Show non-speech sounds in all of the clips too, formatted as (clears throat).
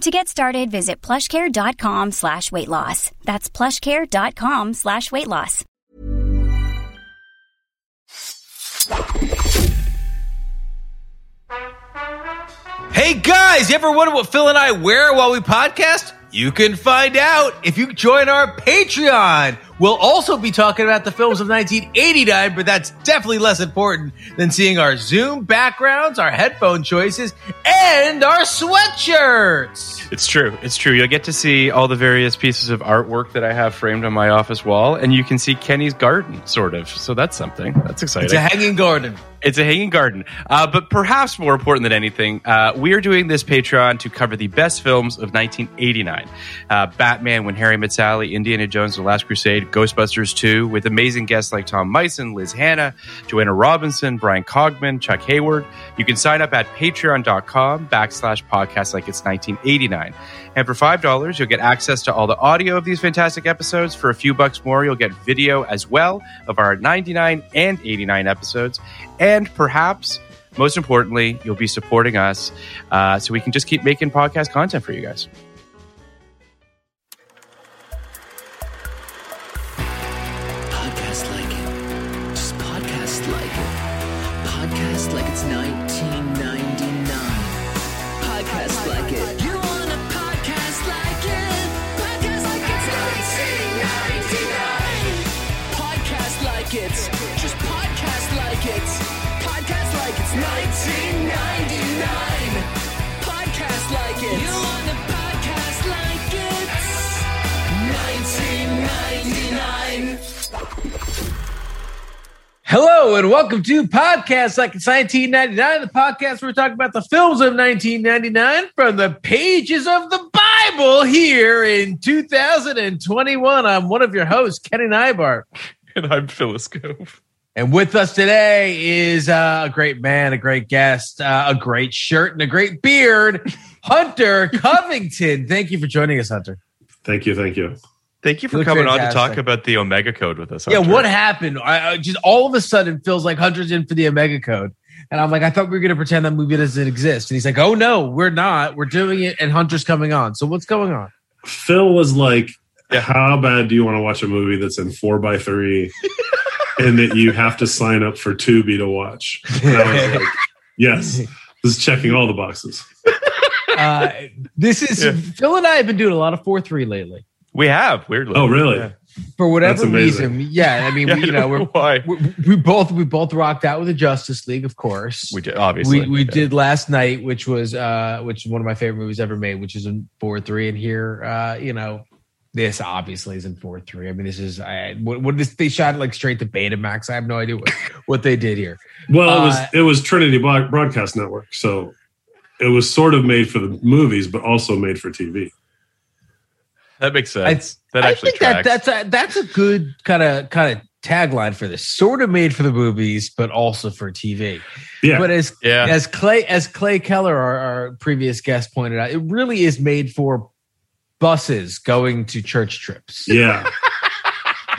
To get started, visit plushcare.com slash weight loss. That's plushcare.com slash weight loss. Hey guys, you ever wonder what Phil and I wear while we podcast? You can find out if you join our Patreon. We'll also be talking about the films of 1989, but that's definitely less important than seeing our Zoom backgrounds, our headphone choices, and our sweatshirts. It's true. It's true. You'll get to see all the various pieces of artwork that I have framed on my office wall, and you can see Kenny's garden, sort of. So that's something. That's exciting. It's a hanging garden. It's a hanging garden. Uh, but perhaps more important than anything, uh, we are doing this Patreon to cover the best films of 1989 uh, Batman, When Harry Met Sally, Indiana Jones, The Last Crusade, Ghostbusters 2, with amazing guests like Tom Meissen, Liz Hannah, Joanna Robinson, Bryan Cogman, Chuck Hayward. You can sign up at patreon.com backslash podcast like it's 1989. And for $5, you'll get access to all the audio of these fantastic episodes. For a few bucks more, you'll get video as well of our 99 and 89 episodes. And perhaps, most importantly, you'll be supporting us uh, so we can just keep making podcast content for you guys. Hello and welcome to Podcast Like It's 1999, the podcast where we talk about the films of 1999 from the pages of the Bible here in 2021. I'm one of your hosts, Kenny Neibart. (laughs) And I'm Phil Iscove. And with us today is uh, a great man, a great guest, uh, a great shirt, and a great beard, (laughs) Hunter Covington. Thank you for joining us, Hunter. Thank you, thank you. Thank you for Look coming on to talk about the Omega Code with us. Yeah, what happened? I, I just all of a sudden feels like Hunter's in for the Omega Code. And I'm like, I thought we were going to pretend that movie doesn't exist. And he's like, oh, no, we're not. We're doing it. And Hunter's coming on. So what's going on? Phil was like, Yeah. "How bad do you want to watch a movie that's in four by three, (laughs) and that you have to sign up for Tubi to watch?" And I was like, (laughs) "Yes, this is checking all the boxes." Uh, this is Yeah. Phil and I have been doing a lot of 4 3 lately. We have, weirdly. Oh, really? Yeah. For whatever That's amazing. reason. Yeah. I mean, (laughs) Yeah, we, you know, we're, know why. we, we both we both rocked out with the Justice League, of course. We did, obviously. we we Yeah. did last night, which was uh which is one of my favorite movies ever made, which is in four three. And here, uh, you know, this obviously is in four three. I mean, this is I what, what this they shot like straight to Betamax. I have no idea what, (laughs) what they did here. Well, it was Uh, it was Trinity Broadcast Network, so it was sort of made for the movies, but also made for TV. That makes sense. that I actually think that that's a that's a good kind of kind of tagline for this. Sort of made for the movies, but also for TV. Yeah, But as Yeah. as Clay as Clay Keller, our, our previous guest, pointed out, it really is made for buses going to church trips. yeah.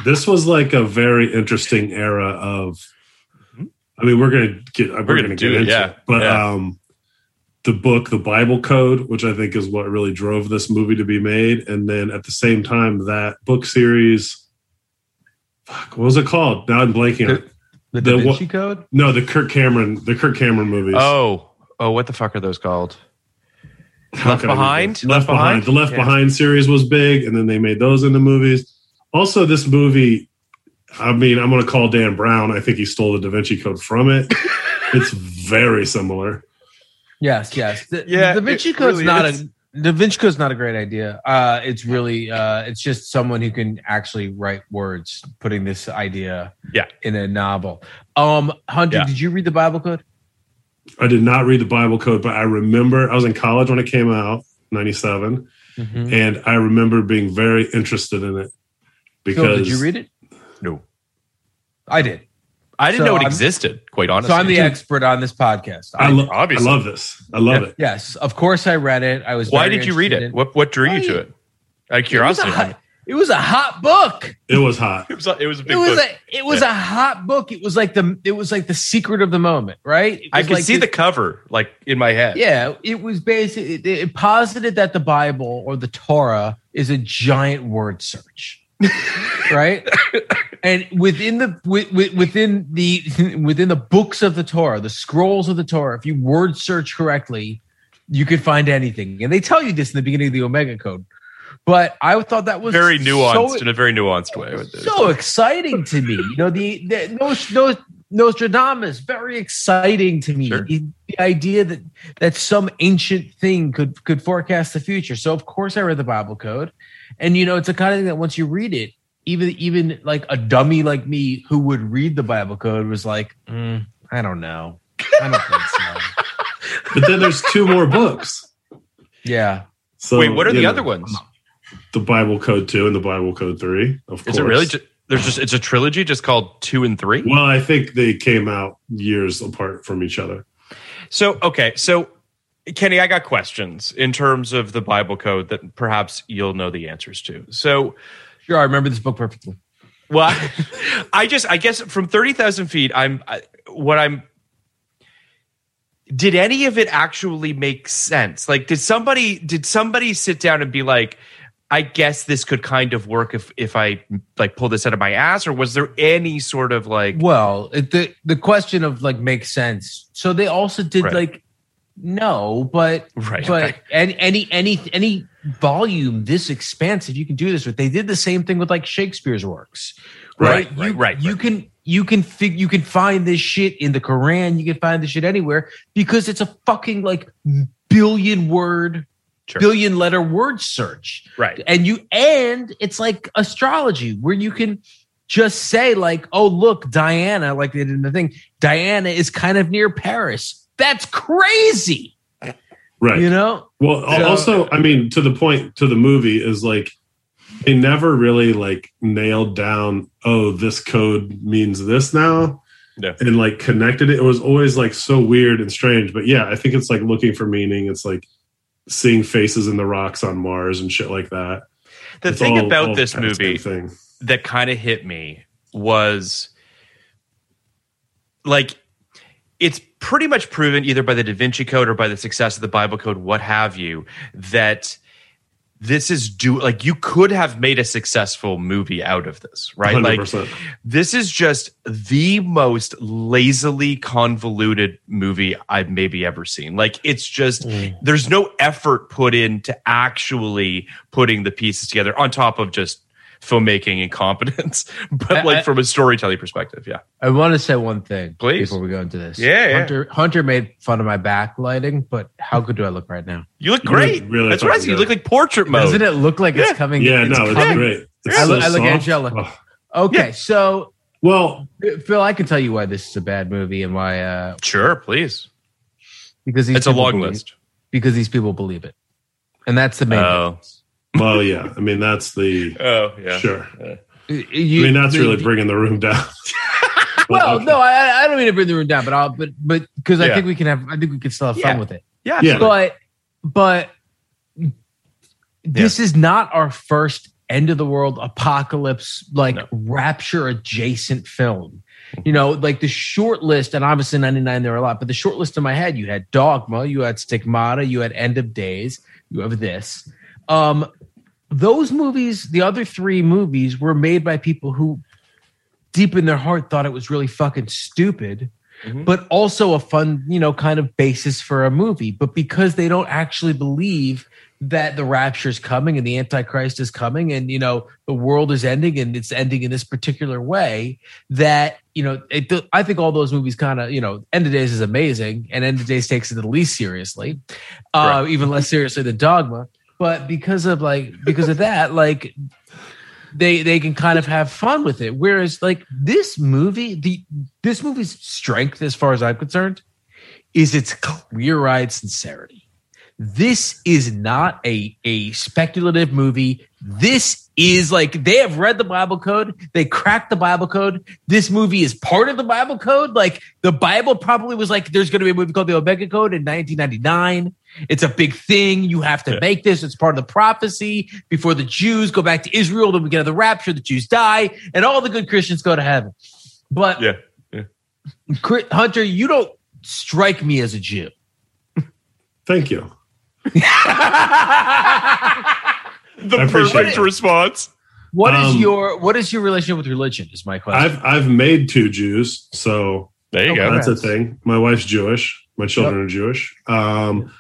this was like a very interesting era of. I mean, we're gonna get we're, gonna gonna, do get it, into yeah, it, but yeah. um, the book, the Bible Code, which I think is what really drove this movie to be made, and then at the same time, that book series. Fuck, what was it called? Now I'm blanking. on it. The The Da what- Vinci Code. No, the Kirk Cameron, the Kirk Cameron movies. Oh, oh, what the fuck are those called? How Left can I read Behind? Left Left Behind. Behind? The Left Yeah. Behind series was big, and then they made those into movies. Also, this movie, I mean, I'm going to call Dan Brown. I think he stole the Da Vinci Code from it. (laughs) it's very similar. Yes, yes. The, Yeah, Da Vinci it Code's really not is. a Da Vinci Code's not a great idea. Uh, it's really uh, it's just someone who can actually write words, putting this idea Yeah. in a novel. Um, Hunter, Yeah. did you read the Bible Code? I did not read the Bible Code, but I remember I was in college when it came out, 97, Mm-hmm. and I remember being very interested in it because Phil, did you read it? No. I did. I didn't So know it I'm- existed, quite honestly. So I'm the expert on this podcast. I, I, lo- I obviously. love this. I love it. yes, of course I read it. I was. Why did you read it? in- What what drew you to it? Out of It was, a curiosity. hot, it was a hot book. It was hot. (laughs) It was a, it was a big It was book. a it was a hot book. It was like the it was like the secret of the moment, right? I was could like see this- the cover like in my head. Yeah, it was basically it, it posited that the Bible or the Torah is a giant word search, right? and within the wi- wi- within the (laughs) within the books of the Torah, the scrolls of the Torah, if you word search correctly, you could find anything. And they tell you this in the beginning of the Omega Code. But I thought that was Very nuanced so- in a very nuanced way. so exciting to me. You know, the, the Nos, Nostradamus, very exciting to me. Sure. The, the idea that that some ancient thing could could forecast the future. So of course I read the Bible code. And you know, it's the kind of thing that once you read it, even even like a dummy like me who would read the Bible code was like, "Mm, I don't know. I don't think so. (laughs) But then there's two more books. Yeah. So Wait, what are the know, other ones? The Bible Code 2 and the Bible Code 3, of course. Is it really? Just, there's just it's a trilogy just called two and three. Well, I think they came out years apart from each other. So okay, so Kenny, I got questions in terms of the Bible code that perhaps you'll know the answers to. So, Sure, I remember this book perfectly. well, (laughs) I just I guess from thirty thousand feet, I'm I, what I'm. Did any of it actually make sense? Like, did somebody did somebody sit down and be like, I guess this could kind of work if if I like pull this out of my ass, or was there any sort of like Well, it, the the question of like makes sense. So they also did Right. like no, but Right, but okay. any any any any volume this expansive you can do this with. They did the same thing with like Shakespeare's works, right? Right, right, you, right, You right. can you can fig- you can find this shit in the Quran. You can find this shit anywhere because it's a fucking like billion word. Sure. Billion letter word search, Right. And you and it's like astrology where you can just say like, "Oh, look, Diana," like they did in the thing. Diana is kind of near Paris. That's crazy, Right. you know. Well, So- also, I mean, to the point to the movie is like they never really like nailed down. Oh, this code means this now, No. and like connected it. It was always like so weird and strange. But yeah, I think it's like looking for meaning. It's like seeing faces in the rocks on Mars and shit like that. The It's thing all- about all this movie thing. that kind of hit me was like it's pretty much proven either by the Da Vinci Code or by the success of the Bible Code, what have you, that this is do like you could have made a successful movie out of this, right? Like 100%. this is just the most lazily convoluted movie I've maybe ever seen. Like it's just mm. there's no effort put into actually putting the pieces together on top of just filmmaking incompetence, (laughs) but I- like I- from a storytelling perspective, yeah. I want to say one thing, Please. before we go into this. Yeah, yeah. Hunter, Hunter made fun of my backlighting, but how good do I look right now? You look You look great. really That's what I fucking see. You look like portrait mode. Doesn't it look like it's coming? Yeah, it's no, it's coming- great. It's I so look- I look soft. angelic. Oh. Okay, so Well, Phil, I can tell you why this is a bad movie and why uh Sure, please. because It's a long believe- list. because these people believe it, and that's the main. Oh. difference. Well, yeah. I mean, that's the (laughs) Oh, yeah. sure. Uh, you- I mean, that's the- really bringing the room down. (laughs) well. Okay. No, I, I don't mean to bring the room down, but I'll but but because I Yeah. think we can have I think we can still have Yeah. fun with it. Yeah. Yeah. But but this is not our first end of the world apocalypse like No. rapture adjacent film. You know, like the short list, and obviously 99 there were a lot, but the short list in my head, you had Dogma, you had Stigmata, you had End of Days, you have this. Um, those movies, the other three movies, were made by people who deep in their heart thought it was really fucking stupid, Mhm. but also a fun, you know, kind of basis for a movie. But because they don't actually believe that the rapture is coming and the antichrist is coming and you know the world is ending and it's ending in this particular way that you know it, i think all those movies kind of you know end of days is amazing and end of days takes it the least seriously uh even less seriously than dogma but because of like because of that like they they can kind of have fun with it. Whereas like this movie the this movie's strength as far as i'm concerned is its clear-eyed sincerity. This is not a a speculative movie. This is like they have read the bible code. They cracked the bible code. This movie is part of the bible code. Like the bible probably was like there's going to be a movie called the omega code in 1999 it's a big thing you have to Yeah. make this it's part of the prophecy before the jews go back to israel then we get the rapture the jews die and all the good christians go to heaven but Yeah. Yeah. Hunter you don't strike me as a jew (laughs) Thank you. The I perfect response. What is Um, your what is your relationship with religion? Is my question. I've I've made two Jews, so There you go. that's a thing. My wife's Jewish. My children are Jewish. Um,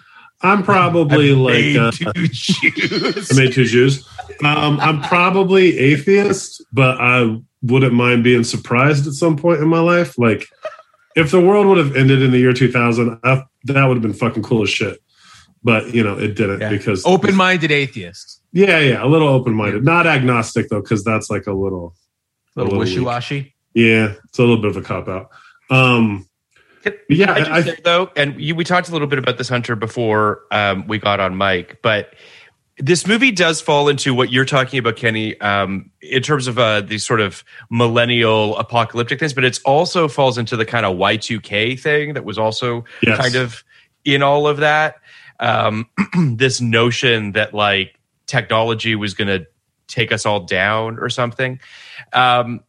I'm probably like uh, two (laughs) Jews. I made two Jews. Um, I'm probably atheist, but I wouldn't mind being surprised at some point in my life. Like, if the world would have ended in the year 2000, I, that would have been fucking cool as shit. But you know, it didn't Yeah. because Open-minded atheist. Yeah, yeah, a little open minded, not agnostic though, because that's like a little. little little wishy-washy. Yeah, it's a little bit of a cop out. Um, Can- yeah, I just I, say, though, and you, we talked a little bit about this Hunter before um, we got on mic, but this movie does fall into what you're talking about, Kenny, um, in terms of uh, these sort of millennial apocalyptic things, but it also falls into the kind of Y2K thing that was also Yes. kind of in all of that. Um, (clears throat) this notion that like technology was going to take us all down or something. Um,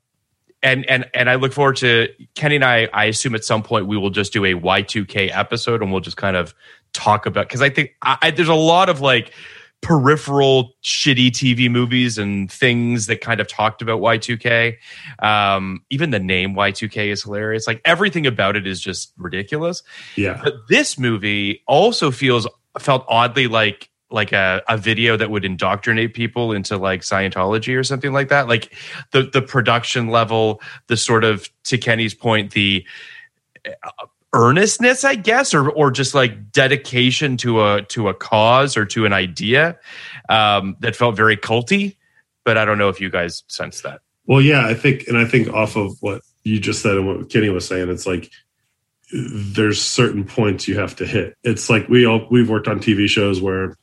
and and and I look forward to Kenny and I. I assume at some point we will just do a Y two K episode, and we'll just kind of talk about because I think I, I, there's a lot of like peripheral shitty TV movies and things that kind of talked about Y two K. Um, even the name Y two K is hilarious. Like everything about it is just ridiculous. yeah, But this movie also feels felt oddly like like a, a video that would indoctrinate people into like Scientology or something like that. Like the the production level, the sort of to Kenny's point, the uh, earnestness, I guess, or or just like dedication to a to a cause or to an idea um, that felt very culty. But I don't know if you guys sense that. Well, yeah, I think, and I think off of what you just said and what Kenny was saying, it's like there's certain points you have to hit. It's like we all we've worked on TV shows where,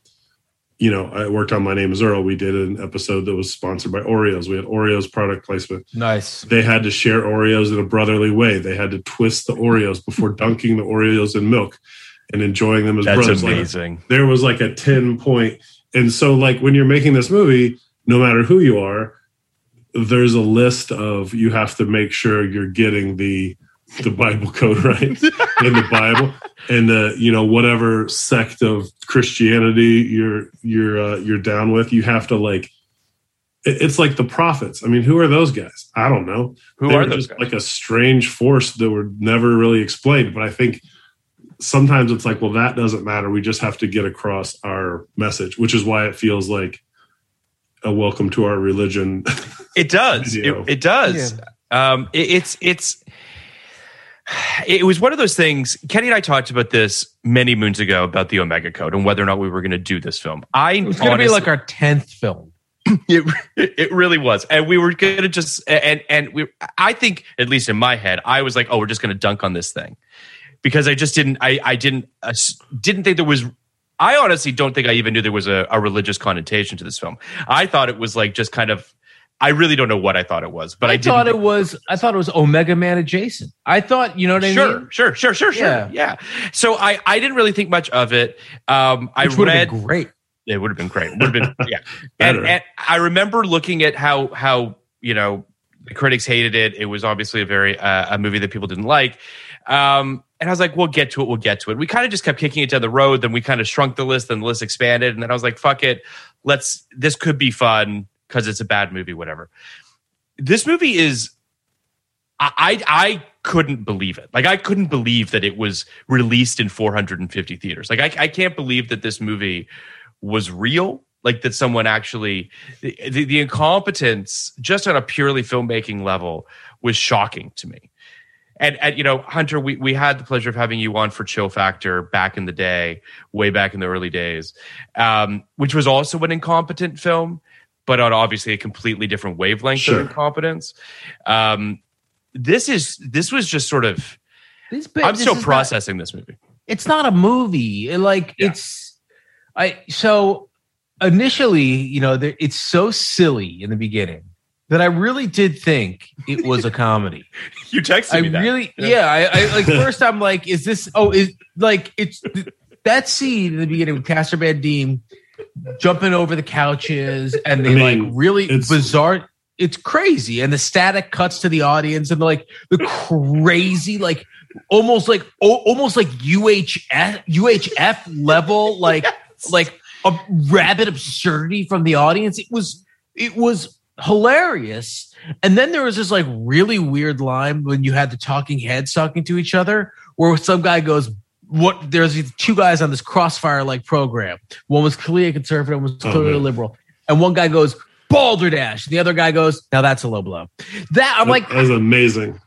you know, I worked on My Name Is Earl. We did an episode that was sponsored by Oreos. We had Oreos product placement. Nice. They had to share Oreos in a brotherly way. They had to twist the Oreos before (laughs) dunking the Oreos in milk and enjoying them as That's brothers. Like, amazing. there was like a 10 point. point and so like when you're making this movie no matter who you are there's a list of you have to make sure you're getting the the bible code right? (laughs) In the bible. And the you know whatever sect of christianity you're you're uh, you're down with you have to like it- it's like the prophets. I mean who are those guys? I don't know. Who they are those just guys? like a strange force that were never really explained. But i think sometimes it's like well that doesn't matter. We just have to get across our message which is why it feels like a welcome to our religion. It does. (laughs) It, it does. Um, it, it's it's it was one of those things. Kenny and I talked about this many moons ago about the Omega Code and whether or not we were going to do this film. I It's going to be like our tenth film. (clears throat) it, it really was, and we were going to just and and we. I think at least in my head, I was like, oh, we're just going to dunk on this thing because I just didn't. I I didn't uh, didn't think there was. I honestly don't think I even knew there was a, a religious connotation to this film. I thought it was like just kind of. I really don't know what I thought it was, but I, I, thought it was. I thought it was Omega Man adjacent. I thought you know what I sure, mean. sure, sure, sure, sure. Yeah. Yeah. So I, I didn't really think much of it. Um, I Which would have read, been great. It would have been great. Would have been yeah. and, and I remember looking at how how you know the critics hated it. It was obviously a very uh, a movie that people didn't like. Um, and I was like, we'll get to it. We'll get to it. We kind of just kept kicking it down the road. Then we kind of shrunk the list. Then the list expanded. And then I was like, fuck it. Let's. This could be fun because it's a bad movie. Whatever. This movie is. I, I I couldn't believe it. Like I couldn't believe that it was released in 450 theaters. Like I, I can't believe that this movie was real. Like that someone actually the, the, the incompetence just on a purely filmmaking level was shocking to me. And, and you know, Hunter, we, we had the pleasure of having you on for Chill Factor back in the day, way back in the early days, um, which was also an incompetent film, but on obviously a completely different wavelength Sure. of incompetence. Um, this is this was just sort of. This, I'm this still is not- processing this movie. it's not a movie. It, like Yeah. it's I so initially, you know, there, it's so silly in the beginning that I really did think it was a comedy. (laughs) You texted I me that. really, Yeah. yeah. I, I like (laughs) first. I'm like, is this? Oh, is like it's that scene in the beginning with Casper Van Dien jumping over the couches and they I mean, like really it's- bizarre. It's crazy, and the static cuts to the audience, and like the crazy, like almost like o- almost like UHF UHF level, (laughs) like like a rabid absurdity from the audience. It was it was hilarious. And then there was this like really weird line when you had the talking heads talking to each other, where some guy goes, "What?" There's these two guys on this crossfire like program. One was clearly a conservative, one was Oh, clearly a liberal, and one guy goes balderdash. The other guy goes, "Now that's a low blow." That I'm like, that's amazing.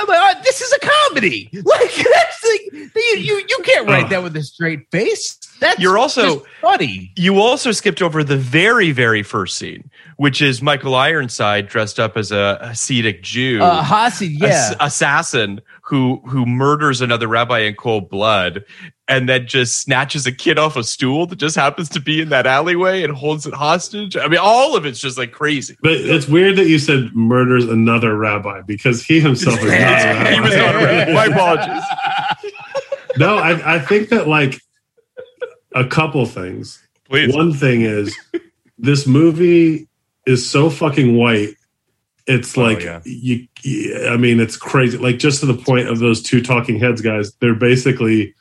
I'm like, oh, this is a comedy. (laughs) Like that's like you you, you can't write that with a straight face. That's You're also- funny. You also skipped over the very, very first scene, which is Michael Ironside dressed up as a Hasidic Jew, Uh, Hasid, yeah. ass- assassin who who murders another rabbi in cold blood, and then just snatches a kid off a stool that just happens to be in that alleyway and holds it hostage. I mean, all of it's just like crazy. But it's weird that you said murders another rabbi because he himself is not a rabbi. (laughs) he was not a rabbi. My apologies. no, I, I think that like a couple things. Please. One thing is this movie is so fucking white. It's Oh, like yeah. you, you- I mean, it's crazy. Like just to the point of those two talking heads guys, they're basically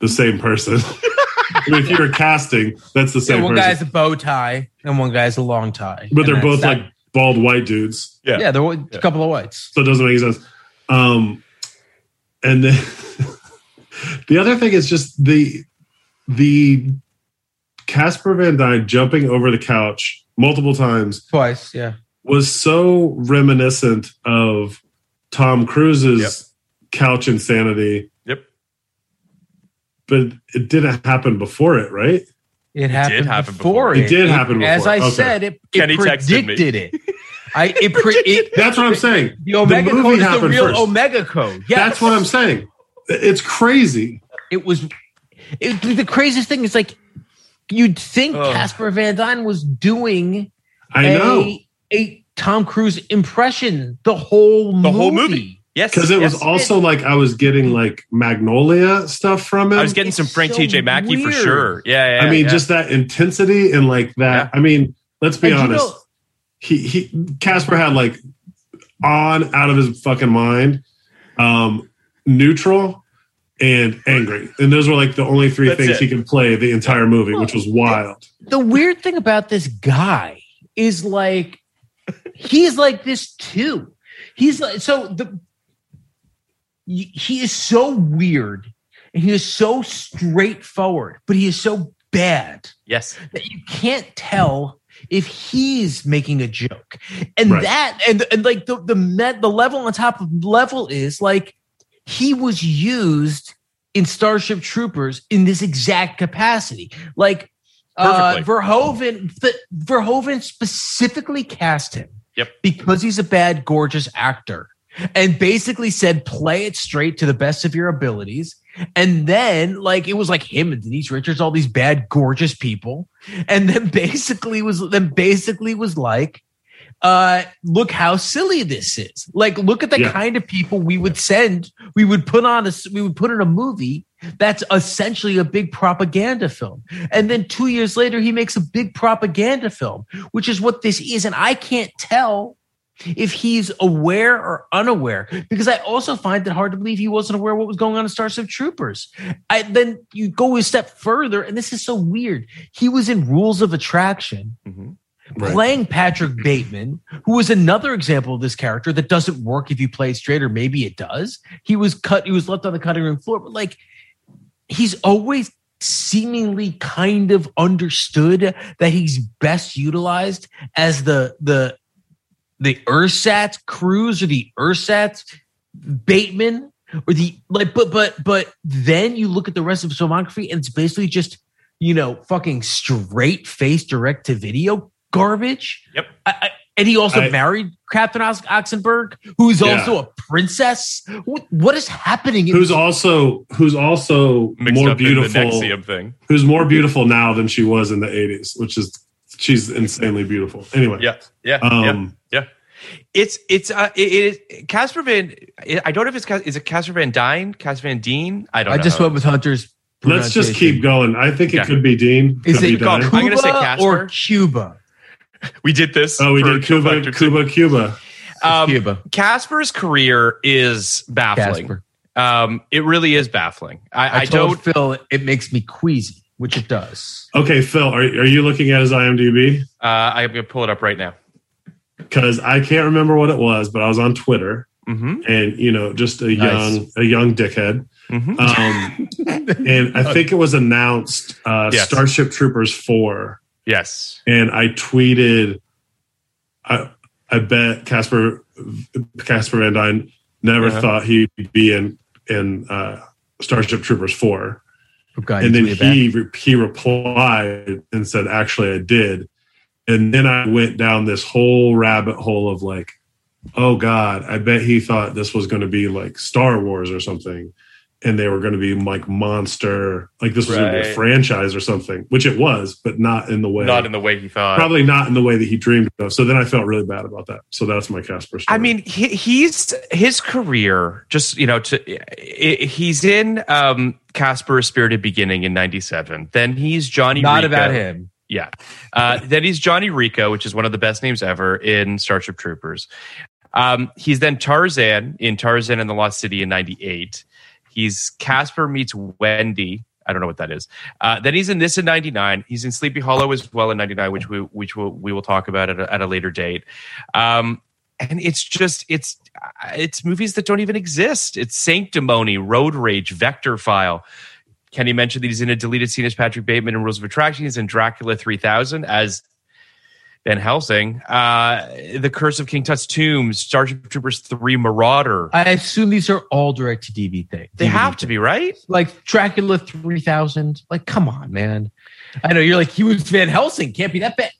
the same person. (laughs) I mean, if you're casting, that's the Yeah, same one person. guy's a bow tie and one guy's a long tie. but they're both that. like bald white dudes. Yeah. yeah, they're a couple of whites. So it doesn't make sense. Um, and then (laughs) the other thing is just the the Casper Van Dyne jumping over the couch multiple times Twice, yeah. was so reminiscent of Tom Cruise's couch insanity, Yep. But it didn't happen before it, right? It happened happen before before. it. It did happen before. As. I Okay. said, it, it Kenny texted me. predicted it. (laughs) I it, pre, it (laughs) That's what I'm saying. the Omega movie code is the happened real first. Omega code. Yes. That's what I'm saying. It's crazy. It was it, the craziest thing is like you'd think Ugh. Casper Van Dyne was doing I a, know. a Tom Cruise impression the whole The movie. whole movie. Yes. because it was yes. also like I was getting like Magnolia stuff from it. I was getting some Frank so TJ Mackey for sure. Yeah, yeah. I mean, yeah. just that intensity and like that. I mean, let's be And you honest. know- he he Casper had like on out of his fucking mind, um, neutral and angry, and those were like the only three That's things it. he could play the entire movie, which was wild. the weird thing about this guy is like he's like this too. He's like so the y- he is so weird and he is so straightforward, but he is so bad yes. that you can't tell if he's making a joke. And Right. that and and like the the met the level on top of level is like he was used in Starship Troopers in this exact capacity. Like uh. Verhoeven the, Verhoeven specifically cast him Yep. because he's a bad gorgeous actor and basically said play it straight to the best of your abilities and then like it was like him and Denise Richards all these bad gorgeous people and then (laughs) basically was then basically was like uh, look how silly this is. Like, look at the Yeah. kind of people we would send. We would put on a, we would put in a movie that's essentially a big propaganda film, and then two years later he makes a big propaganda film, which is what this is. And I can't tell if he's aware or unaware because I also find it hard to believe he wasn't aware of what was going on in Starship Troopers. I then you go a step further, and this is so weird. He was in Rules of Attraction mm-hmm. Right. playing Patrick Bateman, who was another example of this character that doesn't work if you play it straight, or maybe it does. He was cut, he was left on the cutting room floor, but like he's always seemingly kind of understood that he's best utilized as the the the ersatz Cruise or the ersatz Bateman or the like but but but then you look at the rest of his filmography and it's basically just you know fucking straight face direct to video garbage Yep. I, I, and he also I- married Catherine Ox- Oxenberg, who's Yeah. also a princess. What, what is happening? in Who's this- also who's also Mixed more up in beautiful? the NXIVM thing. Who's more beautiful now than she was in the '80s, which is she's insanely beautiful. Anyway, Yeah, yeah, yeah. um, Yeah. It's it's uh it is Casper Van I don't know if it's is it Casper Van Dyne, Casper Van Dean. I don't I know. just went with Hunter's. let's just keep going. I think it Yeah. could be Dean. Is could it be called I'm gonna say Casper. or Cuba? we did this. Oh, we did Cuba, Factor. Cuba, Cuba. Um, Cuba. Casper's career is baffling. Casper. Um, it really is baffling. I, I, I, told don't. Phil it makes me queasy, which it does. Okay, Phil, are, are you looking at his IMDb? Uh, I'm gonna pull it up right now. Because I can't remember what it was, but I was on Twitter, Mm-hmm. and you know, just a Nice. young a young dickhead. Mhm. Um, (laughs) and I think it was announced uh, Yes. Starship Troopers four, Yes. and I tweeted, I I bet Casper Casper Van Dyne never Uh-huh. thought he'd be in in uh, Starship Troopers four. Okay, and then tweet it back. he re- he replied and said, "Actually, I did." And then I went down this whole rabbit hole of like, "Oh God, I bet he thought this was going to be like Star Wars or something, and they were going to be like monster, like this was going to be a franchise or something, which it was, but not in the way, Not in the way he thought. probably not in the way that he dreamed of." So then I felt really bad about that. So that's my Casper story. I mean, he, he's his career. Just you know, to i- he's in um, Casper: Spirited Beginning in '97. Then he's Johnny. Not Rico. about him. Yeah. Uh, then he's Johnny Rico, which is one of the best names ever in Starship Troopers. Um, he's then Tarzan in Tarzan and the Lost City in '98. He's Casper meets Wendy. I don't know what that is. Uh, then he's in this in '99. He's in Sleepy Hollow as well in '99, which we which we'll, we will talk about at a, at a later date. Um, and it's just it's it's movies that don't even exist. It's Sanctimony, Road Rage, Vector File. Kenny mentioned that he's in a deleted scene as Patrick Bateman in Rules of Attraction. He's in Dracula 3000 as Van Helsing. Uh, the Curse of King Tut's Tomb, Starship Troopers 3 Marauder. I assume these are all direct to DVD things. they have to be, right? like Dracula 3000. Like, come on, man. I know you're like, he was Van Helsing. Can't be that bad.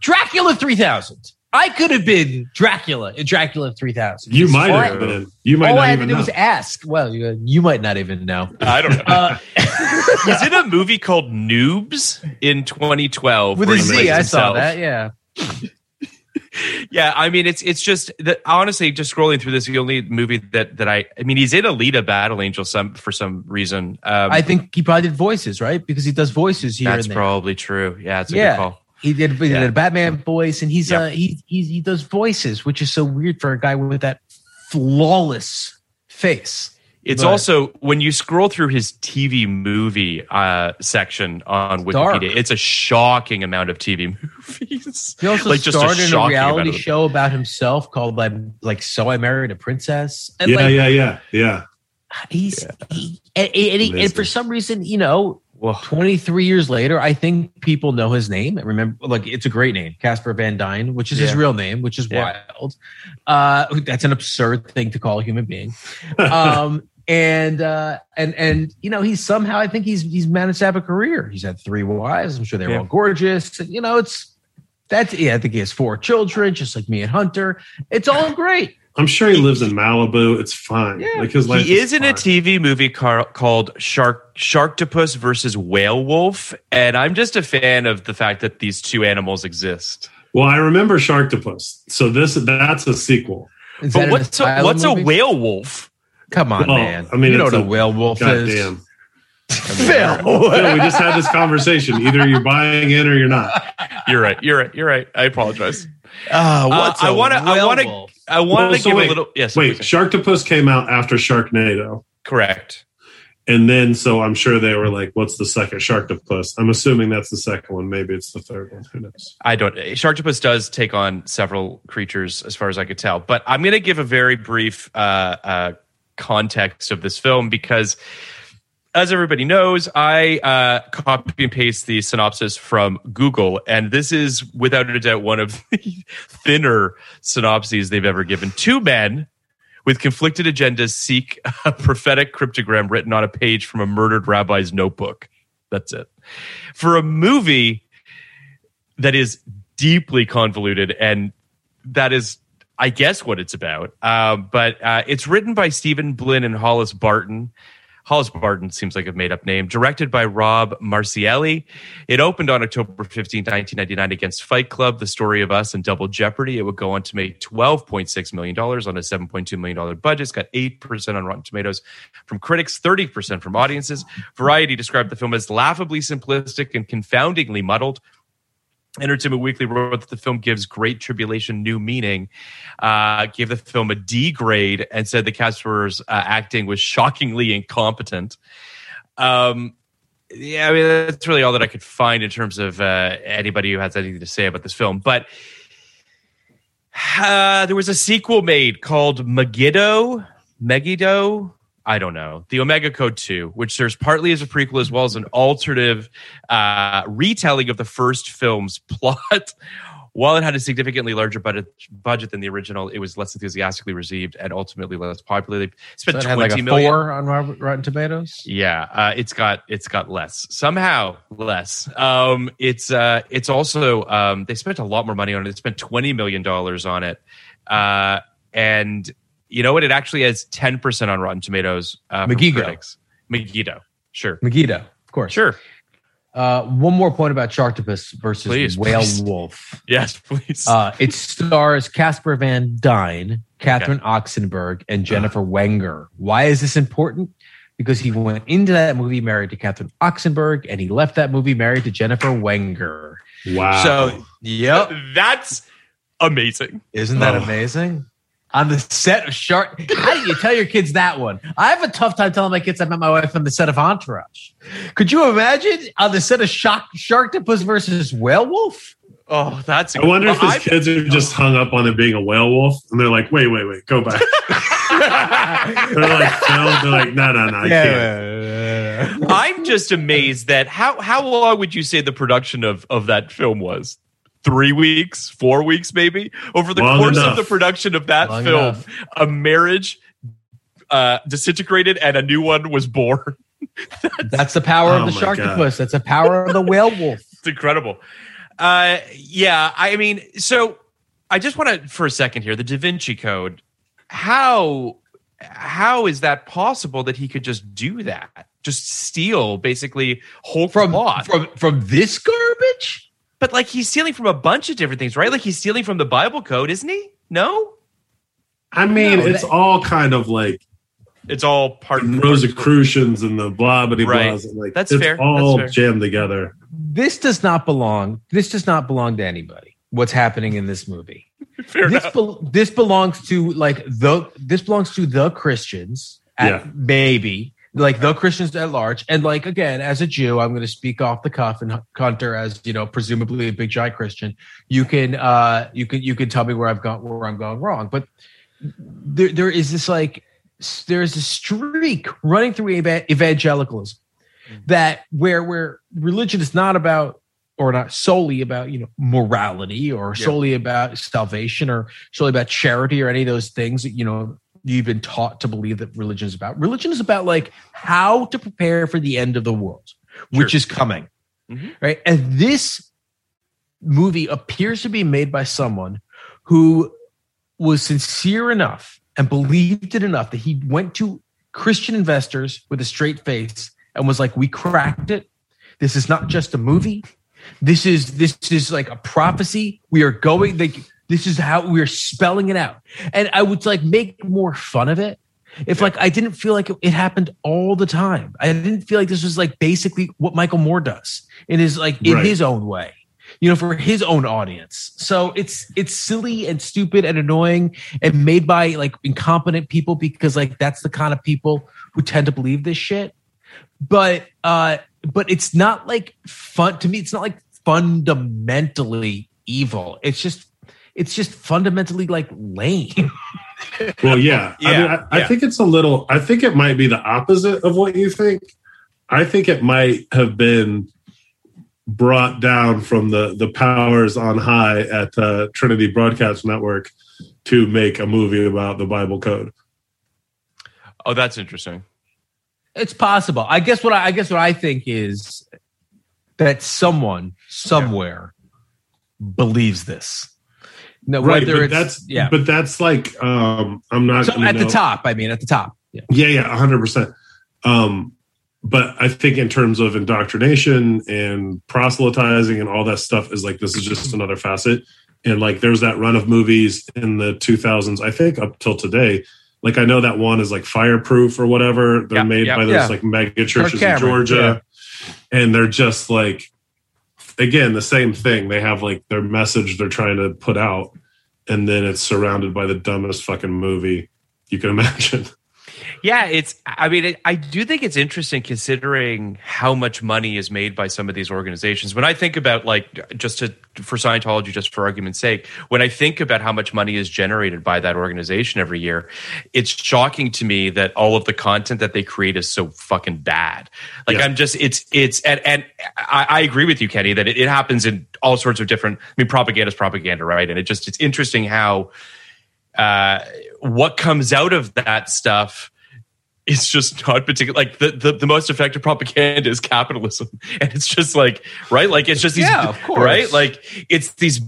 Dracula 3000. I could have been Dracula in Dracula 3000. you might All have been. You might All I not had to do know. was ask. Well, you, you might not even know. (laughs) I don't know. Uh, (laughs) he's in a movie called Noobz in 2012. with a Z, I a he Z, plays I saw that. Yeah. Yeah, I mean it's it's just that honestly, just scrolling through this, the only movie that that I I mean he's in Alita Battle Angel some for some reason. Um, I think he probably did voices, right? Because he does voices here that's and there. probably true. Yeah, it's a Yeah. good call. He did, he did Yeah. a Batman voice, and he's Yeah. uh he, he he does voices, which is so weird for a guy with that flawless face. It's But- also when you scroll through his TV movie uh, section on dark. Wikipedia, it's a shocking amount of TV (laughs) movies. He also Like, just a starred in a reality of them. show about himself called like like So I Married a Princess. And yeah, like yeah, yeah, yeah. he's he, and, and, he- and for some reason, you know, well, 23 years later, I think people know his name. And remember, like it's a great name, Casper Van Dyne, which is his real name, which is Yeah. wild. Uh, that's an absurd thing to call a human being. (laughs) Um, and uh, and and you know, he's somehow I think he's he's managed to have a career. He's had three wives. I'm sure they're Yeah. all gorgeous. And, you know, it's that's yeah. I think he has four children, just like me and Hunter. It's all great. I'm sure he lives in Malibu. It's fine. Yeah. like his life He is in a. TV movie car- called Shark Sharktopus versus Whale Wolf, and I'm just a fan of the fact that these two animals exist. Well, I remember Sharktopus. So this that's a sequel. Is But what's a, asylum what's a whale wolf? Come on, Well, man. I mean, you know what a a- whale wolf God is. damn. Phil. Phil, we just had this conversation. Either you're buying in or you're not. You're right. You're right. You're right. I apologize. Oh, what's I a wanna- I wanna- I want Well, to so give wait, a little. Yes. Wait, please. Sharktopus came out after Sharknado. correct. And then, so I'm sure they were like, what's the second Sharktopus? I'm assuming that's the second one. Maybe it's the third one. Who knows? I don't. Sharktopus does take on several creatures, as far as I could tell. But I'm going to give a very brief uh, uh, context of this film because, as everybody knows, I uh, copy and paste the synopsis from Google, and this is without a doubt one of (laughs) the thinner synopses they've ever given. Two men with conflicted agendas seek a prophetic cryptogram written on a page from a murdered rabbi's notebook. That's it. For a movie that is deeply convoluted and that is i guess what it's about. Um, but uh, it's written by stephen blinn and hollis barton. Hollis barton seems like a made-up name. Directed by rob marcarelli. It opened on october 15 1999 against fight club the story of us and double jeopardy. It would go on to make 12.6 million dollars on a 7.2 million dollar budget. It's got 8% on rotten tomatoes from critics 30% from audiences. Variety described the film as laughably simplistic and confoundingly muddled Entertainment Weekly wrote that the film gives Great Tribulation new meaning, uh, gave the film a D grade, and said the cast uh, acting was shockingly incompetent. Um, yeah, I mean that's really all that I could find in terms of uh, anybody who has anything to say about this film. But uh, there was a sequel made called Megiddo. Megiddo. I don't know. The Omega Code 2, which serves partly as a prequel as well as an alternative uh, retelling of the first film's (laughs) plot. While it had a significantly larger budget, budget than the original, it was less enthusiastically received and ultimately less popular. They So spent had twenty like million. on Rotten Tomatoes. Yeah, uh, it's got it's got less somehow less. Um, it's uh, it's also um, they spent a lot more money on it. They spent twenty million dollars on it, uh, and you know what? It actually has ten percent on Rotten Tomatoes. Uh, from Megiddo. critics. Megiddo, sure, Megiddo, of course. sure, Uh, one more point about Sharktopus versus Please, Whale please. Wolf. (laughs) yes, please. Uh, it stars Casper Van Dyne, Catherine Oxenberg, and Jennifer Wenger. Why is this important? Because he went into that movie married to Catherine Oxenberg, and he left that movie married to Jennifer Wenger. Wow. So, yep, That's amazing. isn't that Oh. amazing? On the set of Shark, how do you tell your kids that one? I have a tough time telling my kids I met my wife on the set of Entourage. Could you imagine on the set of Shark Sharktopus versus Werewolf? Oh, that's. I wonder if Well, his I've- kids are just hung up on it being a whale wolf, and they're like, "Wait, wait, wait, go back." (laughs) they're like, "No," they're like, "No, no, no, I can't." I'm just amazed that how how long would you say the production of of that film was? Three weeks, four weeks, maybe over the Long course enough. of the production of that Long film, enough. a marriage uh, disintegrated and a new one was born. (laughs) That's the power Oh of the my God. Sharktopus. That's the power of the (laughs) werewolf. It's incredible. Uh, yeah, I mean, so I just want to for a second here, the Da Vinci Code. How how is that possible that he could just do that? Just steal basically whole From, plot. from from this garbage? But like he's stealing from a bunch of different things, right? Like he's stealing from the Bible code, isn't he? No, I mean, No, it's that- all kind of like it's all part the Rosicrucians and the blah blah Right. blahs. and Like That's it's fair. all That's fair. jammed together. This does not belong. This does not belong to anybody. What's happening in this movie? (laughs) Fair this enough. bel this belongs to like the this belongs to the Christians, at, Yeah. maybe like the Christians at large. And like again, as a Jew, I'm going to speak off the cuff and Hunter as you know, presumably a big giant Christian. You can uh you can you can tell me where I've got where I'm going wrong, but there there is this like there's a streak running through eva- evangelicalism that where where religion is not about or not solely about you know morality or Yeah. solely about salvation or solely about charity or any of those things that you know you've been taught to believe that religion is about religion is about like how to prepare for the end of the world which Sure. is coming Mhm. right and this movie appears to be made by someone who was sincere enough and believed it enough that he went to Christian investors with a straight face and was like, "We cracked it. This is not just a movie. This is this is like a prophecy. We are going like this is how we're spelling it out. And I would like make more fun of it. If like I didn't feel like it, it happened all the time. I didn't feel like this was like basically what Michael Moore does in his like in Right. his own way. You know, for his own audience. So it's it's silly and stupid and annoying and made by like incompetent people because like that's the kind of people who tend to believe this shit but uh but it's not like fun to me it's not like fundamentally evil it's just it's just fundamentally like lame (laughs) Well, yeah. I, mean, Yeah, I, I think it's a little, I think it might be the opposite of what you think. I think it might have been brought down from the, the powers on high at uh, Trinity Broadcast Network to make a movie about the Bible code. Oh, that's interesting. it's possible i guess what i, I guess what i think is that someone somewhere believes this no, Right. whether But it's that's, yeah but that's like, um, I'm not so at the top i mean at the top yeah Yeah, yeah, hundred percent. Um, but I think in terms of indoctrination and proselytizing and all that stuff is like this is just another facet. And like there's that run of movies in the 2000s, I think up till today. Like I know that one is like Fireproof or whatever. They're Yeah, made yeah, by those yeah. like mega churches in Georgia, and they're just like again the same thing. They have like their message they're trying to put out, and then it's surrounded by the dumbest fucking movie you can (laughs) imagine. Yeah, it's. I mean, it, I do think it's interesting considering how much money is made by some of these organizations. When I think about like just to for Scientology, just for argument's sake, when I think about how much money is generated by that organization every year, it's shocking to me that all of the content that they create is so fucking bad. Like Yeah. I'm just, it's, it's, and, and I, I agree with you, Kenny, that it, it happens in all sorts of different. I mean, propaganda is propaganda, right? And it just, it's interesting how uh, what comes out of that stuff is just not particular. Like the, the the most effective propaganda is capitalism, (laughs) and it's just like right, like it's just these Yeah, of course. right, like it's these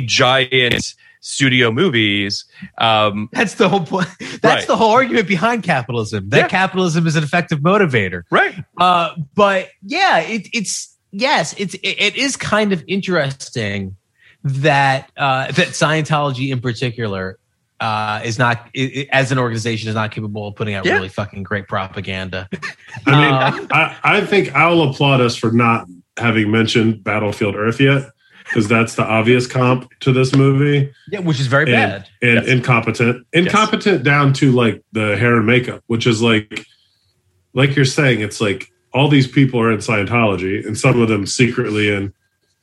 giant studio movies. Um, that's the whole point (laughs) that's Right. the whole argument behind capitalism that Yeah. capitalism is an effective motivator right, Uh, but yeah, it, it's yes, it's it, it is kind of interesting that uh, that Scientology in particular uh, is not i i- as an organization is not capable of putting out Yeah. really fucking great propaganda. (laughs) I mean, Uh, I, I think I'll applaud us for not having mentioned Battlefield Earth yet, because that's the obvious comp to this movie. Yeah, which is very And, bad. and Yes. incompetent. Incompetent down to like the hair and makeup, which is like, like you're saying, it's like all these people are in Scientology, and some of them secretly in,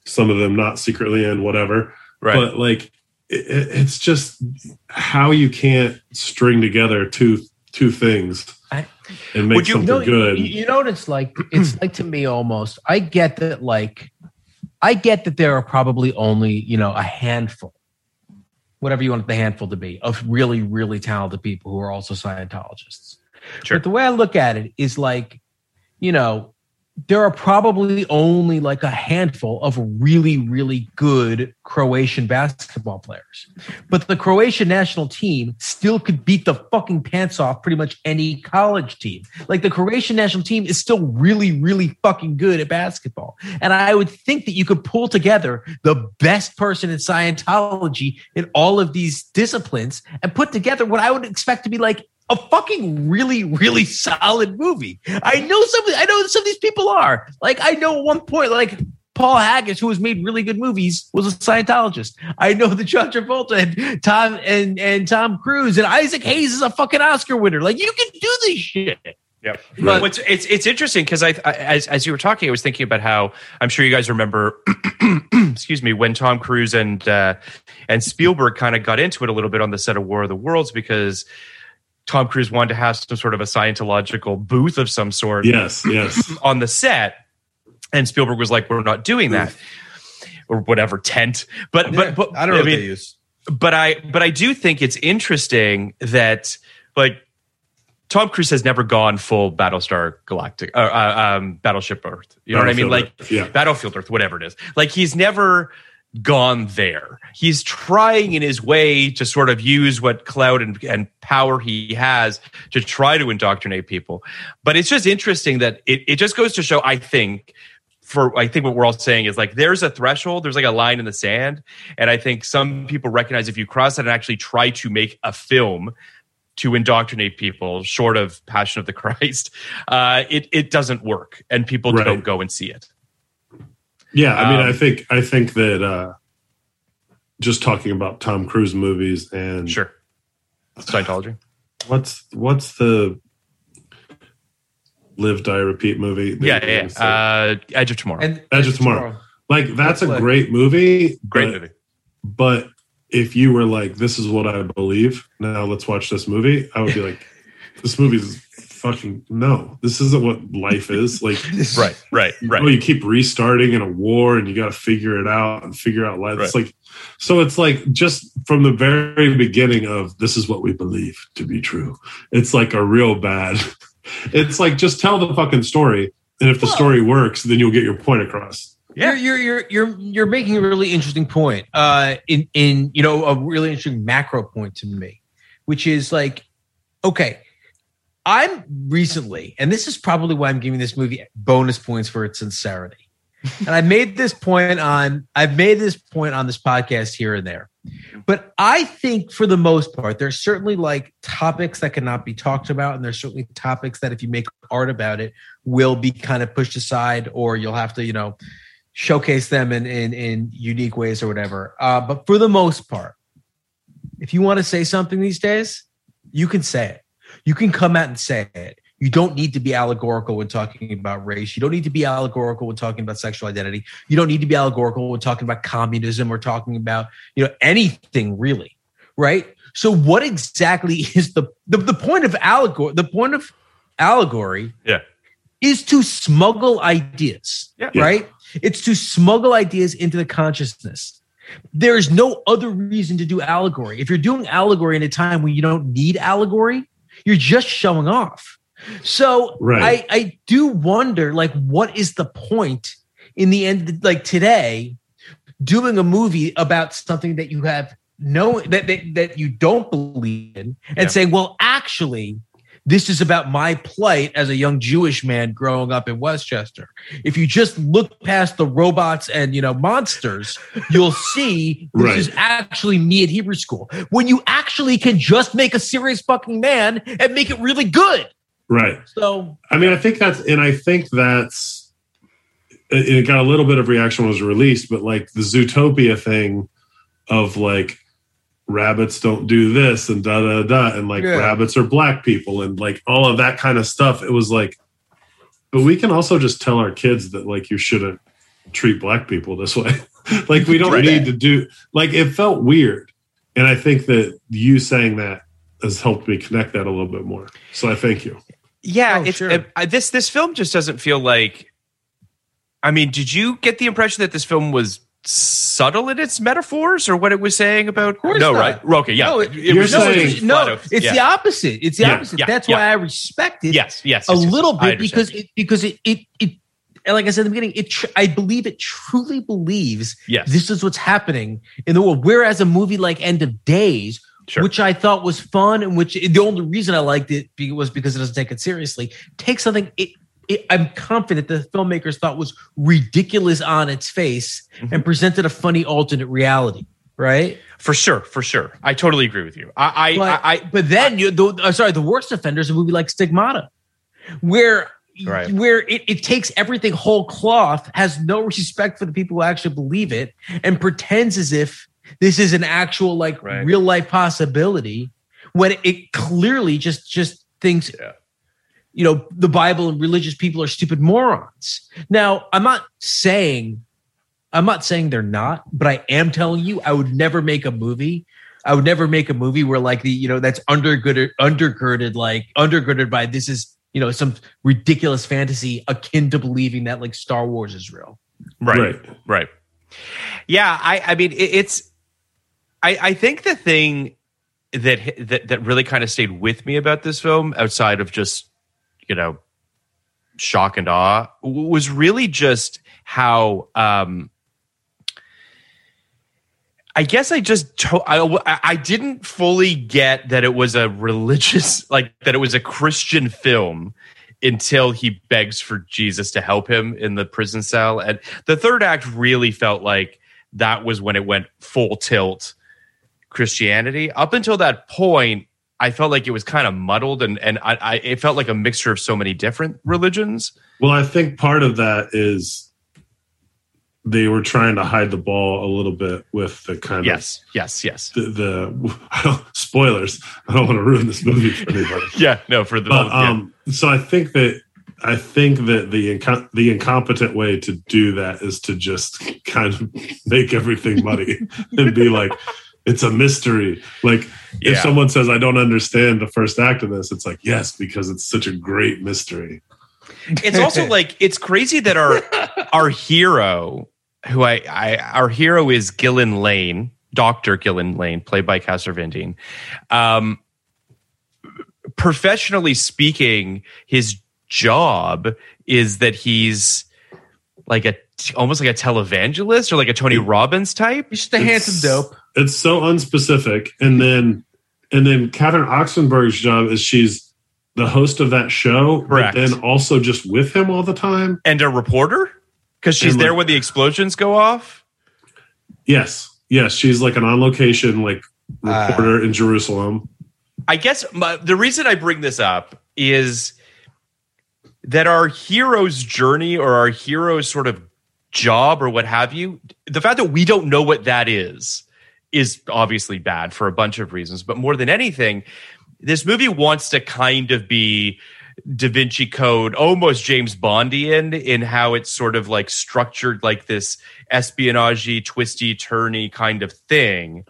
some of them not secretly in, whatever. right. But like, it, it- it's just how you can't string together two two things I- and make you- something No, good. You, you know what it's like? It's like to me almost. I get that, like, I get that there are probably only you know a handful, whatever you want the handful to be, of really really talented people who are also Scientologists. Sure. But the way I look at it is like, you know, there are probably only like a handful of really, really good Croatian basketball players. But the Croatian national team still could beat the fucking pants off pretty much any college team. Like the Croatian national team is still really, really fucking good at basketball. And I would think that you could pull together the best person in Scientology in all of these disciplines and put together what I would expect to be like a fucking really, really solid movie. I know some. I know some of these people are like. I know at one point, like Paul Haggis, who has made really good movies, was a Scientologist. I know that John Travolta and Tom and and Tom Cruise and Isaac Hayes is a fucking Oscar winner. Like you can do this shit. Yeah, But- What's, it's it's interesting because I, I as as you were talking, I was thinking about how I'm sure you guys remember, (clears throat) excuse me, when Tom Cruise and uh, and Spielberg kind of got into it a little bit on the set of War of the Worlds because Tom Cruise wanted to have some sort of a Scientological booth of some sort yes, yes. (clears throat) on the set, and Spielberg was like, "We're not doing that." Or whatever tent, but but, but I don't know what mean, they use. but I but I do think it's interesting that like Tom Cruise has never gone full Battlestar Galactic, uh, uh, um, Battleship Earth. You know what I mean? Like Earth, yeah. Battlefield Earth, whatever it is. Like he's never gone there. He's trying in his way to sort of use what clout and, and power he has to try to indoctrinate people. But it's just interesting that it, it just goes to show, I think, for I think what we're all saying is like there's a threshold, there's like a line in the sand, and I think some people recognize if you cross that and actually try to make a film to indoctrinate people, short of Passion of the Christ, (laughs) uh, it it doesn't work, and people Right. don't go and see it. Yeah, I mean, Um, I think I think that uh, just talking about Tom Cruise movies and Sure, Scientology. what's what's the live die repeat movie? Yeah, yeah. yeah. Uh, Edge of Tomorrow. And Edge of Tomorrow. like that's a like- great movie. Great but, movie. But if you were like, "This is what I believe," now let's watch this movie, I would be like, "This movie's fucking no. This isn't what life is." Like, (laughs) Right, right, right. oh, you keep restarting in a war, and you got to figure it out and figure out life. It's like, so it's like just from the very beginning of this is what we believe to be true. It's like a real bad. (laughs) It's like just tell the fucking story, and if the Well- story works, then you'll get your point across. Yeah. You're, you're you're you're you're making a really interesting point. Uh, in in you know a really interesting macro point to me, which is like, okay, I'm recently, and this is probably why I'm giving this movie bonus points for its sincerity. (laughs) and I made this point on I've made this point on this podcast here and there. But I think for the most part, there's certainly like topics that cannot be talked about, and there's certainly topics that if you make art about it, will be kind of pushed aside, or you'll have to, you know, showcase them in in, in unique ways or whatever. Uh, but for the most part, if you want to say something these days, you can say it. You can come out and say it. You don't need to be allegorical when talking about race. You don't need to be allegorical when talking about sexual identity. You don't need to be allegorical when talking about communism or talking about you know anything really, right? So, what exactly (laughs) is the the, the point of allegory? The point of allegory Yeah. is to smuggle ideas, Yeah. right? It's to smuggle ideas into the consciousness. There is no other reason to do allegory. If you're doing allegory in a time when you don't need allegory, you're just showing off. So Right. I, I do wonder, like, what is the point in the end? Like today, doing a movie about something that you have no that that, that you don't believe in, and Yeah. saying, well, actually, this is about my plight as a young Jewish man growing up in Westchester. If you just look past the robots and you know monsters, you'll (laughs) see this Right. is actually me at Hebrew school. When you actually can just make a serious fucking man and make it really good. Right. So I mean, I think that's, and I think that's, it it got a little bit of reaction when it was released, but like the Zootopia thing of like rabbits don't do this and da da da, and like Yeah. rabbits are black people and like all of that kind of stuff. It was like, but we can also just tell our kids that like you shouldn't treat black people this way. (laughs) like we don't Right. need to do, like it felt weird. And I think that you saying that has helped me connect that a little bit more. So I thank you. Yeah, Oh, it's sure. uh, uh, this this film just doesn't feel like. I mean, did you get the impression that this film was subtle in its metaphors or what it was saying about? no, not. right? Okay, yeah. No, it- It you're was just- saying- it it's, no, it's yeah. the opposite. It's the Yeah, opposite. yeah, That's yeah. why I respect it. Yes, yes, a yes, yes, little yes. Bit because it because it it it and like I said in the beginning, it tr- I believe it truly believes Yes. this is what's happening in the world. Whereas a movie like End of Days, Sure. which I thought was fun, and which the only reason I liked it was because it doesn't take it seriously. Take something it. It, I'm confident the filmmakers thought was ridiculous on its face Mm-hmm. and presented a funny alternate reality, right? for sure, for sure. I totally agree with you. I, I, But, I, I but then you, the, uh, sorry, the worst offenders would be like Stigmata, where Right. where it, it takes everything whole cloth, has no respect for the people who actually believe it, and pretends as if this is an actual like Right. real life possibility, when it clearly just just thinks. Yeah. You know, the Bible and religious people are stupid morons. Now, I'm not saying I'm not saying they're not, but I am telling you, I would never make a movie. I would never make a movie where like the you know that's undergirded undergirded like undergirded by this is you know some ridiculous fantasy akin to believing that like Star Wars is real. right, Right. right, Yeah, I, I mean, it, it's. I, I think the thing that that that really kind of stayed with me about this film, outside of just you know shock and awe, was really just how. um I guess I just to- I, I didn't fully get that it was a religious (laughs) like that it was a Christian film until he begs for Jesus to help him in the prison cell. And the third act really felt like that was when it went full tilt Christianity. Up until that point, I felt like it was kind of muddled and and I, I it felt like a mixture of so many different religions. Well, I think part of that is they were trying to hide the ball a little bit with the kind of Yes, yes, yes. the, the (laughs) I spoilers. I don't want to ruin this movie for anybody. (laughs) Yeah, no, for the but yeah. um, so I think that I think that the inco- the incompetent way to do that is to just kind of (laughs) make everything muddy and be like, it's a mystery. Like if Yeah. someone says I don't understand the first act of this, it's like yes, because it's such a great mystery. it's also (laughs) like it's crazy that our our hero who I, I our hero is Gillen Lane, Dr. Gillen Lane, played by Casper Van Um professionally speaking, his job is that he's like a almost like a televangelist or like a Tony Robbins type. He's just a handsome dope. It's so unspecific, and then and then Catherine Oxenberg's job is she's the host of that show, Correct. but then also just with him all the time. And a reporter? Because she's And, there like- when the explosions go off. Yes, yes, she's like an on location like ah. reporter in Jerusalem. I guess my, the reason I bring this up is that our hero's journey or our hero's sort of job or what have you, the fact that we don't know what that is, is obviously bad for a bunch of reasons. But more than anything, this movie wants to kind of be Da Vinci Code, almost James Bondian in how it's sort of like structured like this espionage, twisty, turny kind of thing.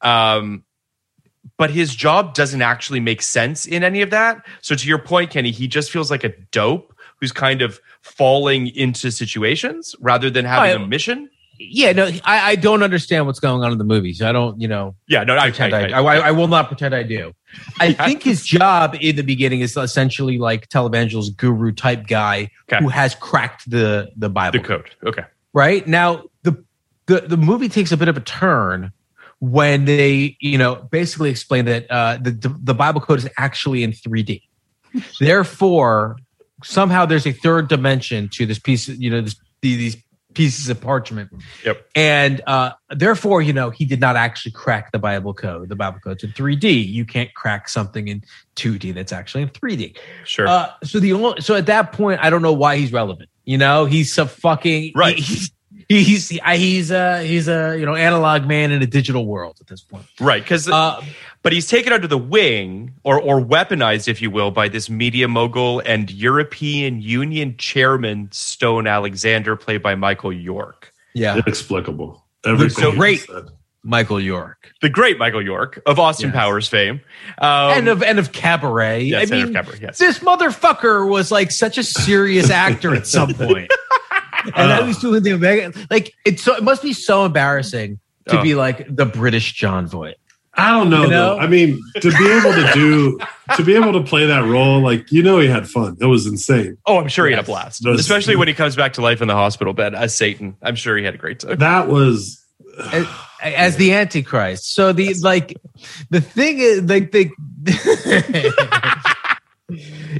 Um, but his job doesn't actually make sense in any of that. So to your point, Kenny, he just feels like a dope who's kind of falling into situations rather than having Oh, a mission. Yeah, no, I, I don't understand what's going on in the movies. I don't, you know, Yeah, no, I, pretend I, I, will not pretend I do. I think his job in the beginning is essentially like televangelist guru type guy Okay. who has cracked the the Bible. the code. Okay. right now the, the the movie takes a bit of a turn when they you know basically explain that uh the the, the bible code is actually in 3d (laughs) therefore somehow there's a third dimension to this piece you know this, these pieces of parchment Yep. and uh therefore you know he did not actually crack the bible code the bible code's in 3d you can't crack something in 2d that's actually in 3d Sure. uh, so the only so at that point, I don't know why he's relevant. You know, he's a fucking Right. He's he's he's a he's a you know analog man in a digital world at this point. right. Because Uh, but he's taken under the wing or or weaponized, if you will, by this media mogul and European Union chairman Stone Alexander, played by Michael York. yeah, Inexplicable. Everything so great. said. Michael York The great Michael York of Austin Yes. Powers fame. Um, and of and of Cabaret. yes, I and of mean, Cabaret, yes. this motherfucker was like such a serious actor at some (laughs) point. And now he's doing the Omega. Like it's so it must be so embarrassing to Oh. be like the British Jon Voight. I don't know, You know? though. I mean, to be able to do to be able to play that role, like you know, he had fun. It was insane. Oh, I'm sure he had a blast, Those- especially when he comes back to life in the hospital bed as Satan. I'm sure he had a great time. That was as, as the antichrist so the like the thing is like the (laughs)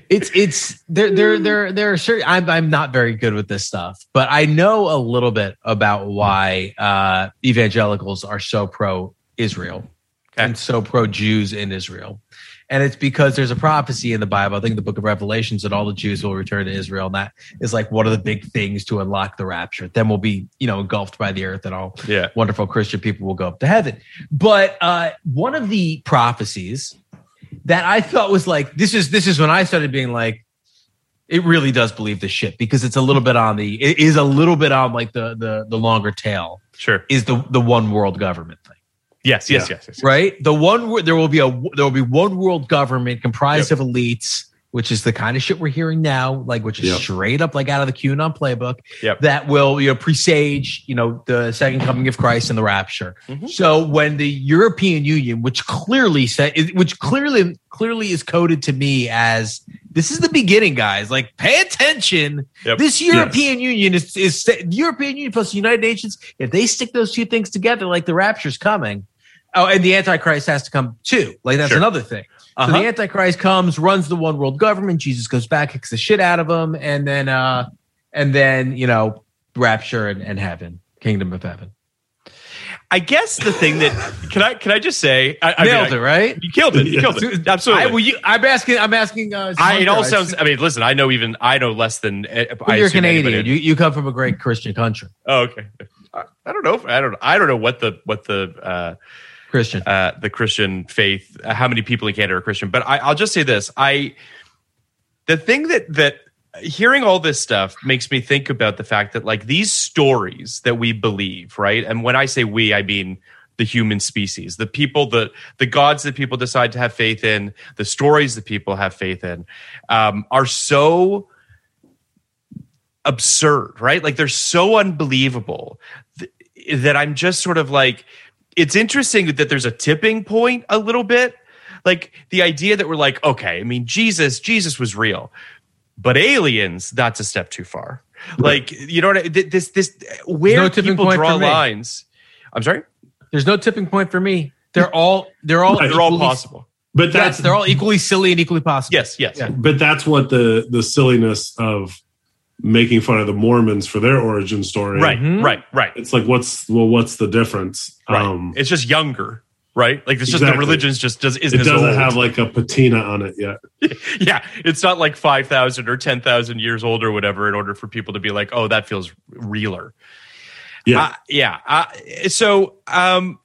it's it's there there there there are certain I'm, I'm not very good with this stuff but i know a little bit about why uh evangelicals are so pro israel Okay. and so pro jews in israel and it's because there's a prophecy in the bible i think the book of revelations that all the jews will return to israel and that is like one of the big things to unlock the rapture then we'll be you know engulfed by the earth and all Yeah. wonderful Christian people will go up to heaven. But uh, one of the prophecies that I thought was like this is this is when I started being like, it really does believe this shit because it's a little bit on the it is a little bit on like the the the longer tail Sure. is the the one world government thing. Yes, yes, Yeah. yes, yes. Right? The one there will be a there will be one world government comprised of elites, which is the kind of shit we're hearing now, like which is Yep. straight up like out of the QAnon playbook Yep. that will you know presage you know the second coming of Christ and the rapture. Mhm. So when the European Union, which clearly said, which clearly clearly is coded to me as this is the beginning, guys. Like pay attention. Yep. This European Union is is European Union plus the United Nations. If they stick those two things together, like the rapture's coming. Oh, and the Antichrist has to come too. Like that's Sure. another thing. So Uh-huh. the Antichrist comes, runs the one world government. Jesus goes back, kicks the shit out of him, and then, uh, and then you know, rapture and, and heaven, kingdom of heaven. I guess the thing that can I can I just say I, I mean, Nailed I- it, right? You killed it. You killed it. Absolutely. I, well, you, I'm asking. I'm asking. Uh, I, it all sounds. I mean, listen. I know even I know less than. uh, I you're Canadian. You, you come from a great Christian country. oh, okay. I, I don't know. If, I don't. I don't know what the what the uh, Christian. uh, the Christian faith. Uh, how many people in Canada are Christian? But I, I'll just say this. I the thing that that hearing all this stuff makes me think about the fact that like these stories that we believe, right? And when I say we, I mean the human species, the people, the the gods that people decide to have faith in, the stories that people have faith in, um, are so absurd, right? Like they're so unbelievable th- that I'm just sort of like, it's interesting that there's a tipping point a little bit. Like the idea that we're like, okay, I mean, Jesus, Jesus was real, but aliens, that's a step too far. Like, you know what? I, this, this, where no tipping people point draw for lines. I'm sorry. There's no tipping point for me. They're all. They're all. Right. They're all possible. But Yes, that's they're all equally silly and equally possible. Yes, yes. Yeah. but that's what the the silliness of making fun of the Mormons for their origin story. Right, Mhm. right, right, It's like what's well, what's the difference? right. Um, it's just younger, right? Like it's just the religion's just does isn't it doesn't old. have like a patina on it yet. (laughs) yeah, it's not like 5,000 or 10,000 years old or whatever in order for people to be like, oh, that feels realer. Yeah. Uh, yeah. Uh, so um,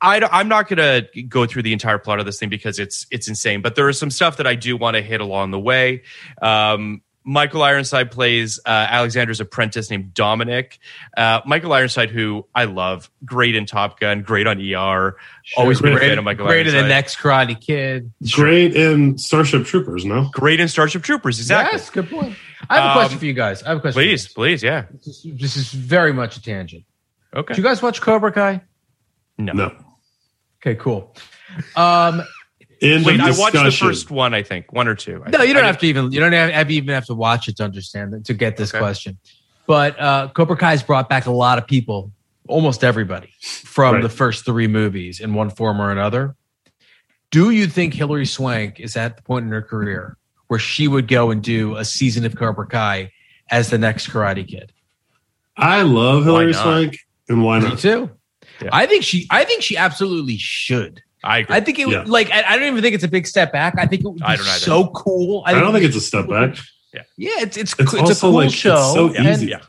I, I'm not going to go through the entire plot of this thing because it's it's insane. But there is some stuff that I do want to hit along the way. Um, Michael Ironside plays uh, Alexander's apprentice named Dominic. Uh, Michael Ironside, who I love, great in Top Gun, great on ER. Always been a Great- fan of Michael Ironside. Great in the next Karate Kid. Great in Starship Troopers, no? Great in Starship Troopers, exactly. Yes, good point. I have a Um, question for you guys. I have a question. Please, please, yeah. This, is, this is very much a tangent. Okay. Do you guys watch Cobra Kai? No. No. Okay, cool. Um, End Wait, of I watched the first one, I think. One or two. I no, think. you don't I have to even. You don't have, have even have to watch it to understand it, to get this Okay. question. But uh, Cobra Kai's brought back a lot of people, almost everybody, from Right. the first three movies in one form or another. Do you think Hilary Swank is at the point in her career where she would go and do a season of Cobra Kai as the next Karate Kid? I love Hilary not? Swank, and why not? Me too. Yeah. I think she. I think she absolutely should. I agree. I think it would Yeah. like. I, I don't even think it's a big step back. I think it would be I don't either. so cool. I don't think it's a step back. Yeah, it's it's It's it's, a also cool like- it's show. so and easy. yeah.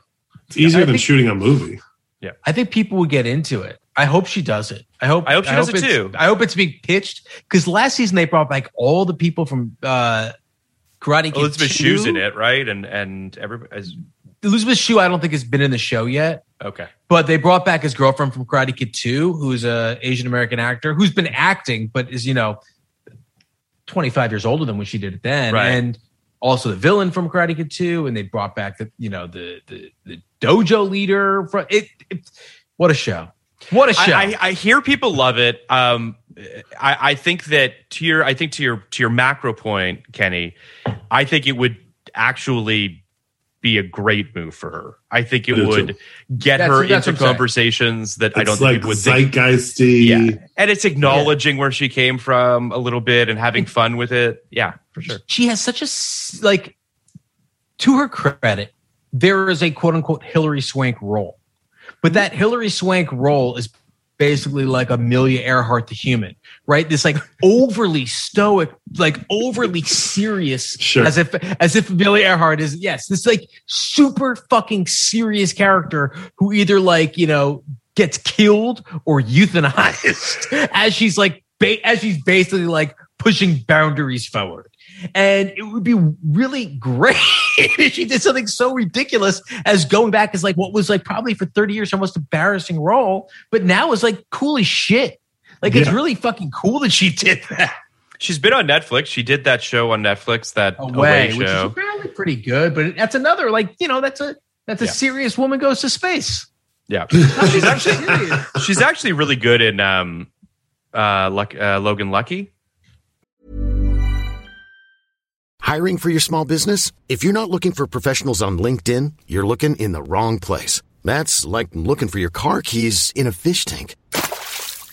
It's easier I than think- shooting a movie. Yeah, I think people would get into it. I hope she does it. I hope. I hope she does it too. I hope it's being pitched because last season they brought back all the people from uh, Karate Kid. Elizabeth 2. Shue's in it, right? And and everybody. As, Elizabeth Shue, I don't think has been in the show yet, okay. but they brought back his girlfriend from Karate Kid Two, who's a Asian American actor who's been acting, but is you know twenty five years older than when she did it then, Right. and also the villain from Karate Kid Two, and they brought back the you know the the, the dojo leader from it, it. What a show! What a show! I, I, I hear people love it. Um, I, I think that to your, I think to your to your macro point, Kenny, I think it would actually be a great move for her. I think it I would too. get That's- her that's into I'm saying. conversations that I don't like think it would think. zeitgeisty. Yeah, and it's acknowledging where she came from a little bit and having fun with it. Yeah, for sure. she has such a like to her credit there is a quote unquote hilary swank role but that hilary swank role is basically like amelia earhart the human right this like overly stoic like overly serious Sure. as if as if amelia earhart is yes this like super fucking serious character who either like you know gets killed or euthanized (laughs) as she's like ba- as she's basically like pushing boundaries forward and it would be really great (laughs) if she did something so ridiculous as going back as like what was like probably for 30 years her most embarrassing role, but now is like cool as shit. Like it's really fucking cool that she did that She's been on Netflix. She did that show on Netflix, that away, Away, which is apparently pretty good. But that's another like you know that's a that's a Yeah. serious woman goes to space. Yeah, (laughs) she's actually she's actually really good in um, uh, Luck, uh, Logan Lucky. Hiring for your small business? If you're not looking for professionals on LinkedIn, you're looking in the wrong place. That's like looking for your car keys in a fish tank.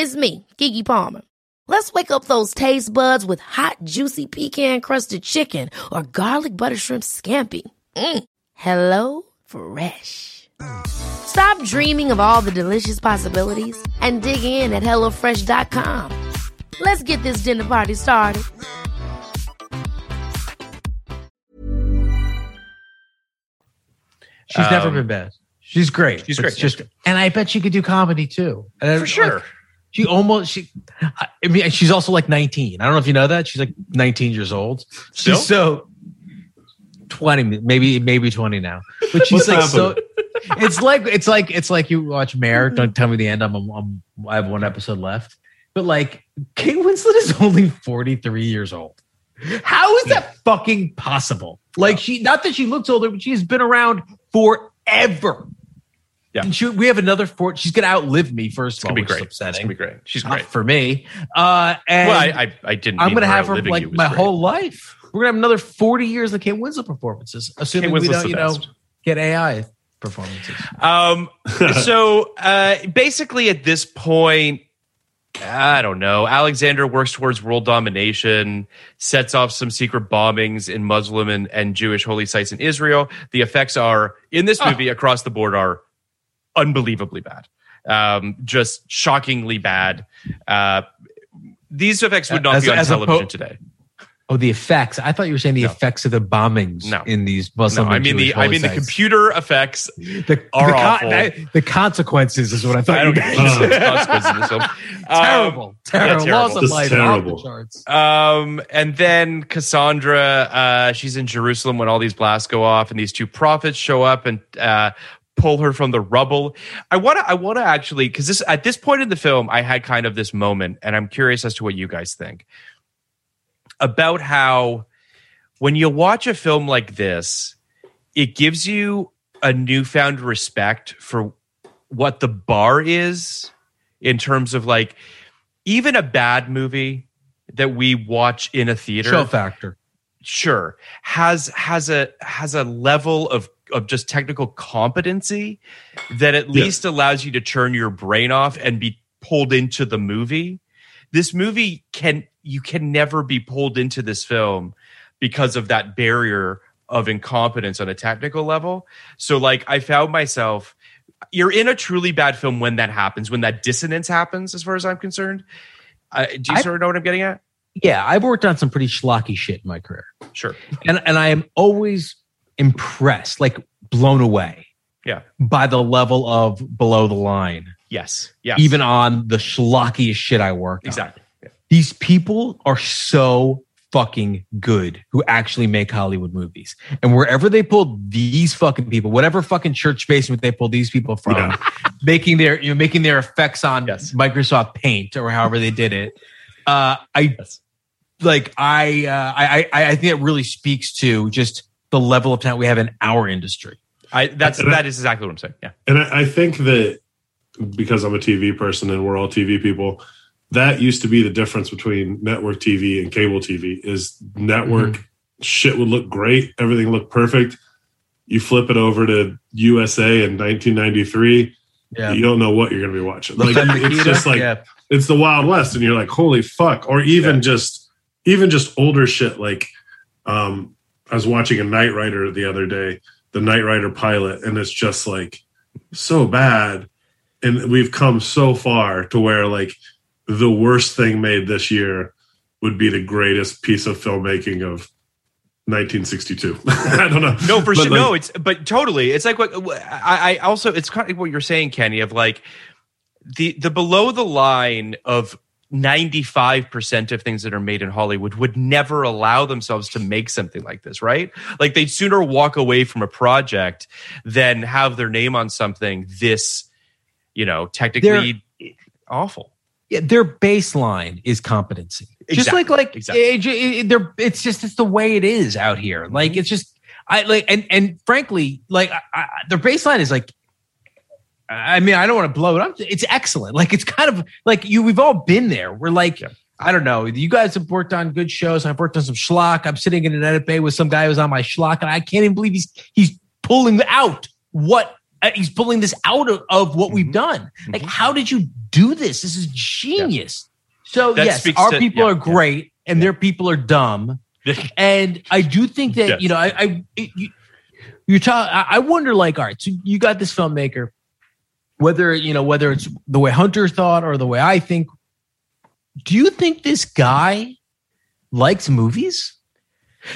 It's me, Keke Palmer. Let's wake up those taste buds with hot, juicy pecan-crusted chicken or garlic butter shrimp scampi. Mm. Hello Fresh. Stop dreaming of all the delicious possibilities and dig in at HelloFresh.com. Let's get this dinner party started. She's never Um, been bad. She's great. she's great, Just, and I bet she could do comedy too. And I- For sure. like, she almost she. I mean, she's also like 19. I don't know if you know that she's like 19 years old. Still? She's so 20, maybe maybe 20 now. But she's like so. (laughs) It's like it's like it's like you watch Mare. Don't tell me the end. I'm, I'm I have one episode left. But like Kate Winslet is only 43 years old. How is that fucking possible? Like she, not that she looks older, but she's been around forever. Yeah. And she, we have another four. She's gonna outlive me. First It's of all, gonna be which is great. It's gonna be great. She's Not great. for me. Uh, and well, I, I, I didn't. I'm gonna have her like my great. whole life. We're gonna have another 40 years of Kate Winslet performances, assuming we don't, you know, get AI performances. Um, (laughs) so uh, basically, at this point, I don't know. Alexander works towards world domination, sets off some secret bombings in Muslim and, and Jewish holy sites in Israel. The effects are in this Ah. movie across the board are unbelievably bad, um, just shockingly bad. Uh, these effects would not As- be on as television po- today. Oh, the effects. I thought you were saying the No. effects of the bombings No. in these No, Muslim. I and mean the I mean the computer effects the, are the, awful. the, the consequences is what I thought I you don't meant. get the (laughs) consequences in this film. Um, terrible, terrible, terrible. loss of life, terrible. off the charts. Um, and then Cassandra, uh, she's in Jerusalem when all these blasts go off, and these two prophets show up and uh, pull her from the rubble. I want to, I want to actually, because this at this point in the film, I had kind of this moment, and I'm curious as to what you guys think about how when you watch a film like this, it gives you a newfound respect for what the bar is in terms of like even a bad movie that we watch in a theater Show factor. sure has has a has a level of of just technical competency that at Yeah. least allows you to turn your brain off and be pulled into the movie. This movie can you can never be pulled into this film because of that barrier of incompetence on a technical level. So like i found myself you're in a truly bad film when that happens when that dissonance happens as far as i'm concerned. Uh, do you I- sort of know what i'm getting at? Yeah, I've worked on some pretty schlocky shit in my career, sure. And and I am always impressed, like blown away yeah by the level of below the line, yes Yeah. even on the schlockiest shit I work. exactly Yeah. These people are so fucking good who actually make Hollywood movies. And wherever they pull these fucking people, whatever fucking church basement they pull these people from, Yeah. (laughs) making their you know making their effects on Yes. Microsoft Paint or however they did it. Uh, I Yes. like I, uh, I I I think it really speaks to just the level of talent we have in our industry. I that's And I- that is exactly what I'm saying. Yeah. And I, I think that because I'm a TV person and we're all TV people, that used to be the difference between network TV and cable TV. Is network Mm-hmm. shit would look great, everything looked perfect. You flip it over to USA in 1993, you don't know what you're going to be watching. Like it's just like yeah. it's the Wild West, and you're like, holy fuck! Or even Yeah. just even just older shit. Like, um, I was watching a Knight Rider the other day, the Knight Rider pilot, and it's just like so bad. And we've come so far to where like the worst thing made this year would be the greatest piece of filmmaking of 1962. (laughs) I don't know. No, for But, sure. like, no, it's but totally. It's like what I, I also. It's kind of what you're saying, Kenny. Of like the the below the line of. 95% of things that are made in Hollywood would never allow themselves to make something like this, right? Like they'd sooner walk away from a project than have their name on something this, you know, technically awful. yeah, their baseline is competency. Just like like exactly. it- it- it- they're it's just it's the way it is out here. Like mm-hmm. it's just I like and and frankly like I, I, their baseline is like. I mean, I don't want to blow it up. It's excellent. Like it's kind of like you. We've all been there. We're like, I don't know. You guys have worked on good shows. I've worked on some schlock. I'm sitting in an edit bay with some guy who's on my schlock, and I can't even believe he's he's pulling out what uh, he's pulling this out of, of what we've done. Like, how did you do this? This is genius. So That yes, our to- people yeah, are great, and their people are dumb. (laughs) and I do think that Yes. you know, I, I it- you, you're talking. I wonder, like, all right, so you got this filmmaker, whether you know whether it's the way Hunter thought or the way I think. Do you think this guy likes movies?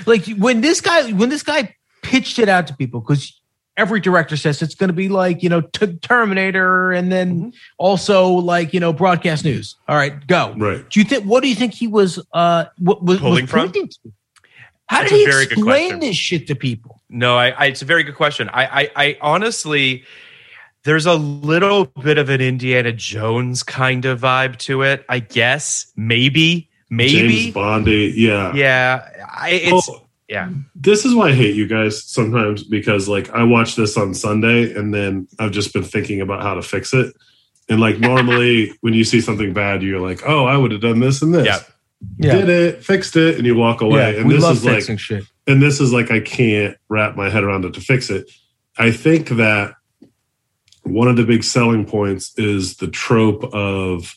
Like when this guy when this guy pitched it out to people because every director says it's going to be like you know t- Terminator and then Mm-hmm. also like you know broadcast news. All right, go. Right. Do you think? What do you think he was? Uh, what was Pulling was from? to? How That's did he a very good explain this shit to people? No, I, I it's a very good question. I, I I honestly there's a little bit of an Indiana Jones kind of vibe to it, I guess. Maybe. Maybe. James Bondy. Yeah. Yeah. I, it's Oh, yeah. this is why I hate you guys sometimes because like I watch this on Sunday and then I've just been thinking about how to fix it. And like normally (laughs) when you see something bad, you're like, oh, I would have done this and this. Yeah. Did it, fixed it, and you walk away. and this is like shit. and this is like I can't wrap my head around it to fix it. I think that one of the big selling points is the trope of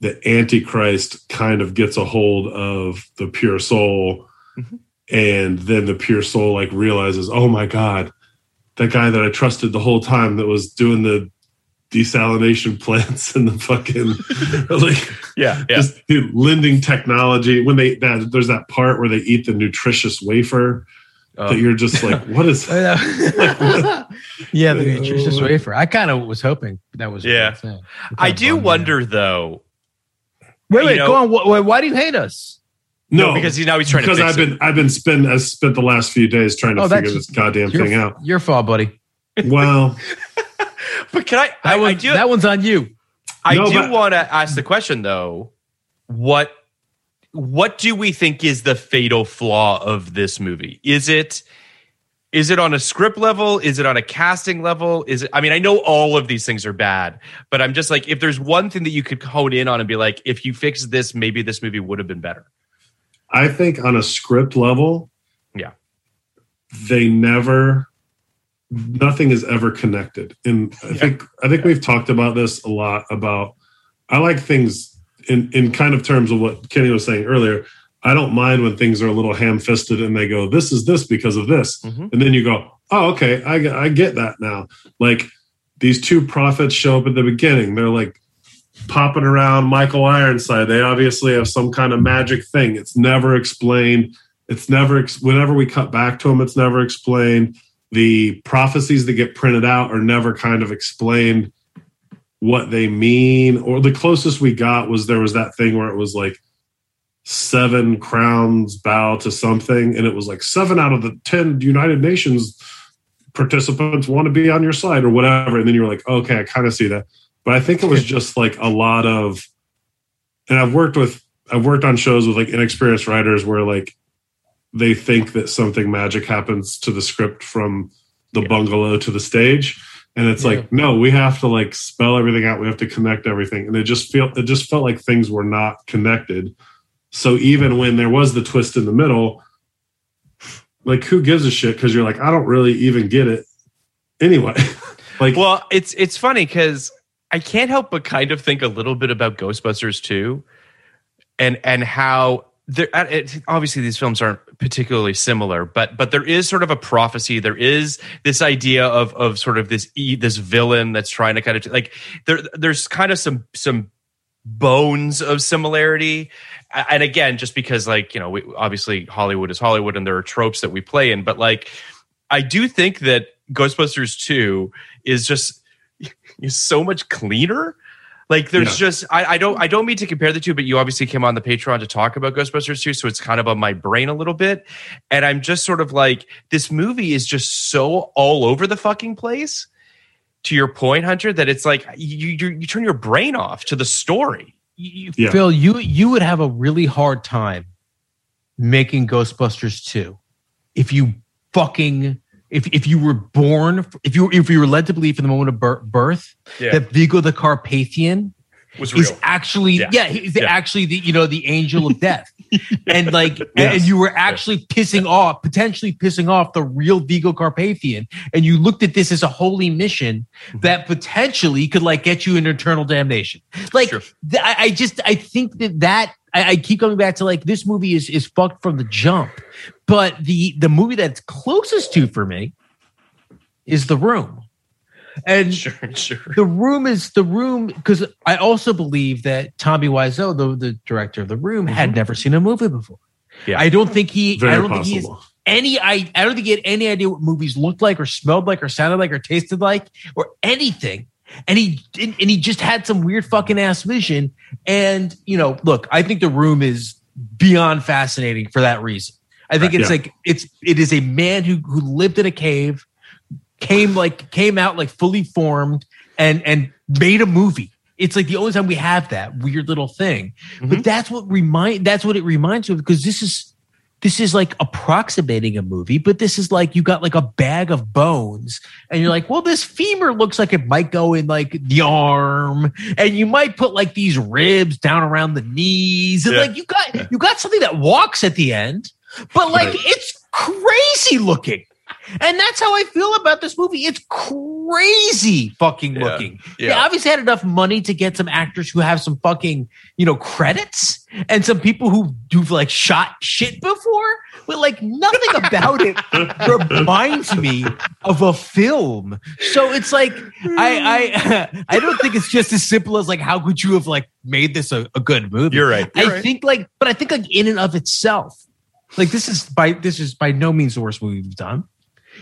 the antichrist kind of gets a hold of the pure soul mm-hmm. and then the pure soul like realizes oh my god that guy that i trusted the whole time that was doing the desalination (laughs) plants and the fucking (laughs) like Yeah. Yeah. just lending technology when they that there's that part where they eat the nutritious wafer Oh. that you're just like what is (laughs) (laughs) yeah, the nutritious wafer. I kind of was hoping that was. Yeah. good thing. It I do bummed me out. wonder though. Wait, you wait, know- go on. Wh- wh- Why do you hate us? no, because he now he's trying to because fix I've it. been I've been spend I've spent the last few days trying to Oh, figure that's- this goddamn Your, thing out. your fault, buddy. (laughs) Well, But can I That, I, one, I do that one's on you. I No, do want to ask the question though. What what do we think is the fatal flaw of this movie? Is it is it on a script level? Is it on a casting level? Is it I mean, I know all of these things are bad, but I'm just like if there's one thing that you could hone in on and be like if you fix this, maybe this movie would have been better. I think on a script level, Yeah. they never nothing is ever connected. And I think I think we've talked about this a lot about I like things in in kind of terms of what Kenny was saying earlier. I don't mind when things are a little ham-fisted and they go, "This is this because of this," Mhm. and then you go, "Oh, okay, I I get that now." Like these two prophets show up at the beginning; they're like popping around Michael Ironside. They obviously have some kind of magic thing. It's never explained. It's never whenever we cut back to them, it's never explained. The prophecies that get printed out are never kind of explained what they mean. Or the closest we got was there was that thing where it was like seven crowns bow to something, and it was like seven out of the ten United Nations participants want to be on your side or whatever. And then you were like, okay, I kind of see that. But I think it was just like a lot of, and I've worked with, I've worked on shows with like inexperienced writers where like they think that something magic happens to the script from the bungalow to the stage. And it's Yeah. like, no, we have to like spell everything out. We have to connect everything. And it just feel it just felt like things were not connected. So even when there was the twist in the middle, like who gives a shit? Because you're like, I don't really even get it anyway. (laughs) like Well, it's it's funny because I can't help but kind of think a little bit about Ghostbusters too, and and how there. uh, It, obviously, these films aren't particularly similar, but but there is sort of a prophecy. There is this idea of of sort of this this villain that's trying to kind of like there. There's kind of some some bones of similarity and again just because like you know we, obviously hollywood is hollywood and there are tropes that we play in but like i do think that ghostbusters 2 is just (laughs) is so much cleaner like there's Yeah. just I, I don't i don't mean to compare the two but you obviously came on the patreon to talk about ghostbusters 2 so it's kind of on my brain a little bit and i'm just sort of like this movie is just so all over the fucking place to your point, Hunter, that it's like you you, you turn your brain off to the story. You- Yeah. Phil, you you would have a really hard time making Ghostbusters 2 if you fucking if if you were born if you if you were led to believe from the moment of birth Yeah. that Vigo the Carpathian Was is actually Yeah. yeah, he's Yeah. actually the you know the angel of death (laughs) and like and- and you were actually pissing off potentially pissing off the real Vigo Carpathian and you looked at this as a holy mission Mm-hmm. that potentially could like get you in eternal damnation like Sure. th- I, I just I think that that I, I keep coming back to like this movie is is fucked from the jump but the the movie that's closest to for me is the room and (laughs) Sure, sure. the room is the room because I also believe that Tommy Wiseau, the, the director of the room, had mm-hmm. never seen a movie before. Yeah. I don't think he. I don't think he has any. I, I don't think he had any idea what movies looked like, or smelled like, or sounded like, or tasted like, or anything. And he and he just had some weird fucking ass vision. And you know, look, I think the room is beyond fascinating for that reason. I think it's Yeah. like it's it is a man who who lived in a cave came like came out like fully formed and and made a movie. It's like the only time we have that weird little thing. But mm-hmm. that's what remind that's what it reminds me of because this is this is like approximating a movie, but this is like you got like a bag of bones and you're like, well, this femur looks like it might go in like the arm, and you might put like these ribs down around the knees, and Yeah. like you got you got something that walks at the end, but like Right. it's crazy looking. And that's how I feel about this movie. It's crazy fucking Yeah. looking. They Yeah. obviously had enough money to get some actors who have some fucking, you know, credits and some people who do like shot shit before, but like nothing about it (laughs) reminds me of a film. So it's like I I (laughs) I don't think it's just as simple as like how could you have like made this a, a good movie? You're right. You're I right. think like, but I think like in and of itself, like this is by this is by no means the worst movie we've done.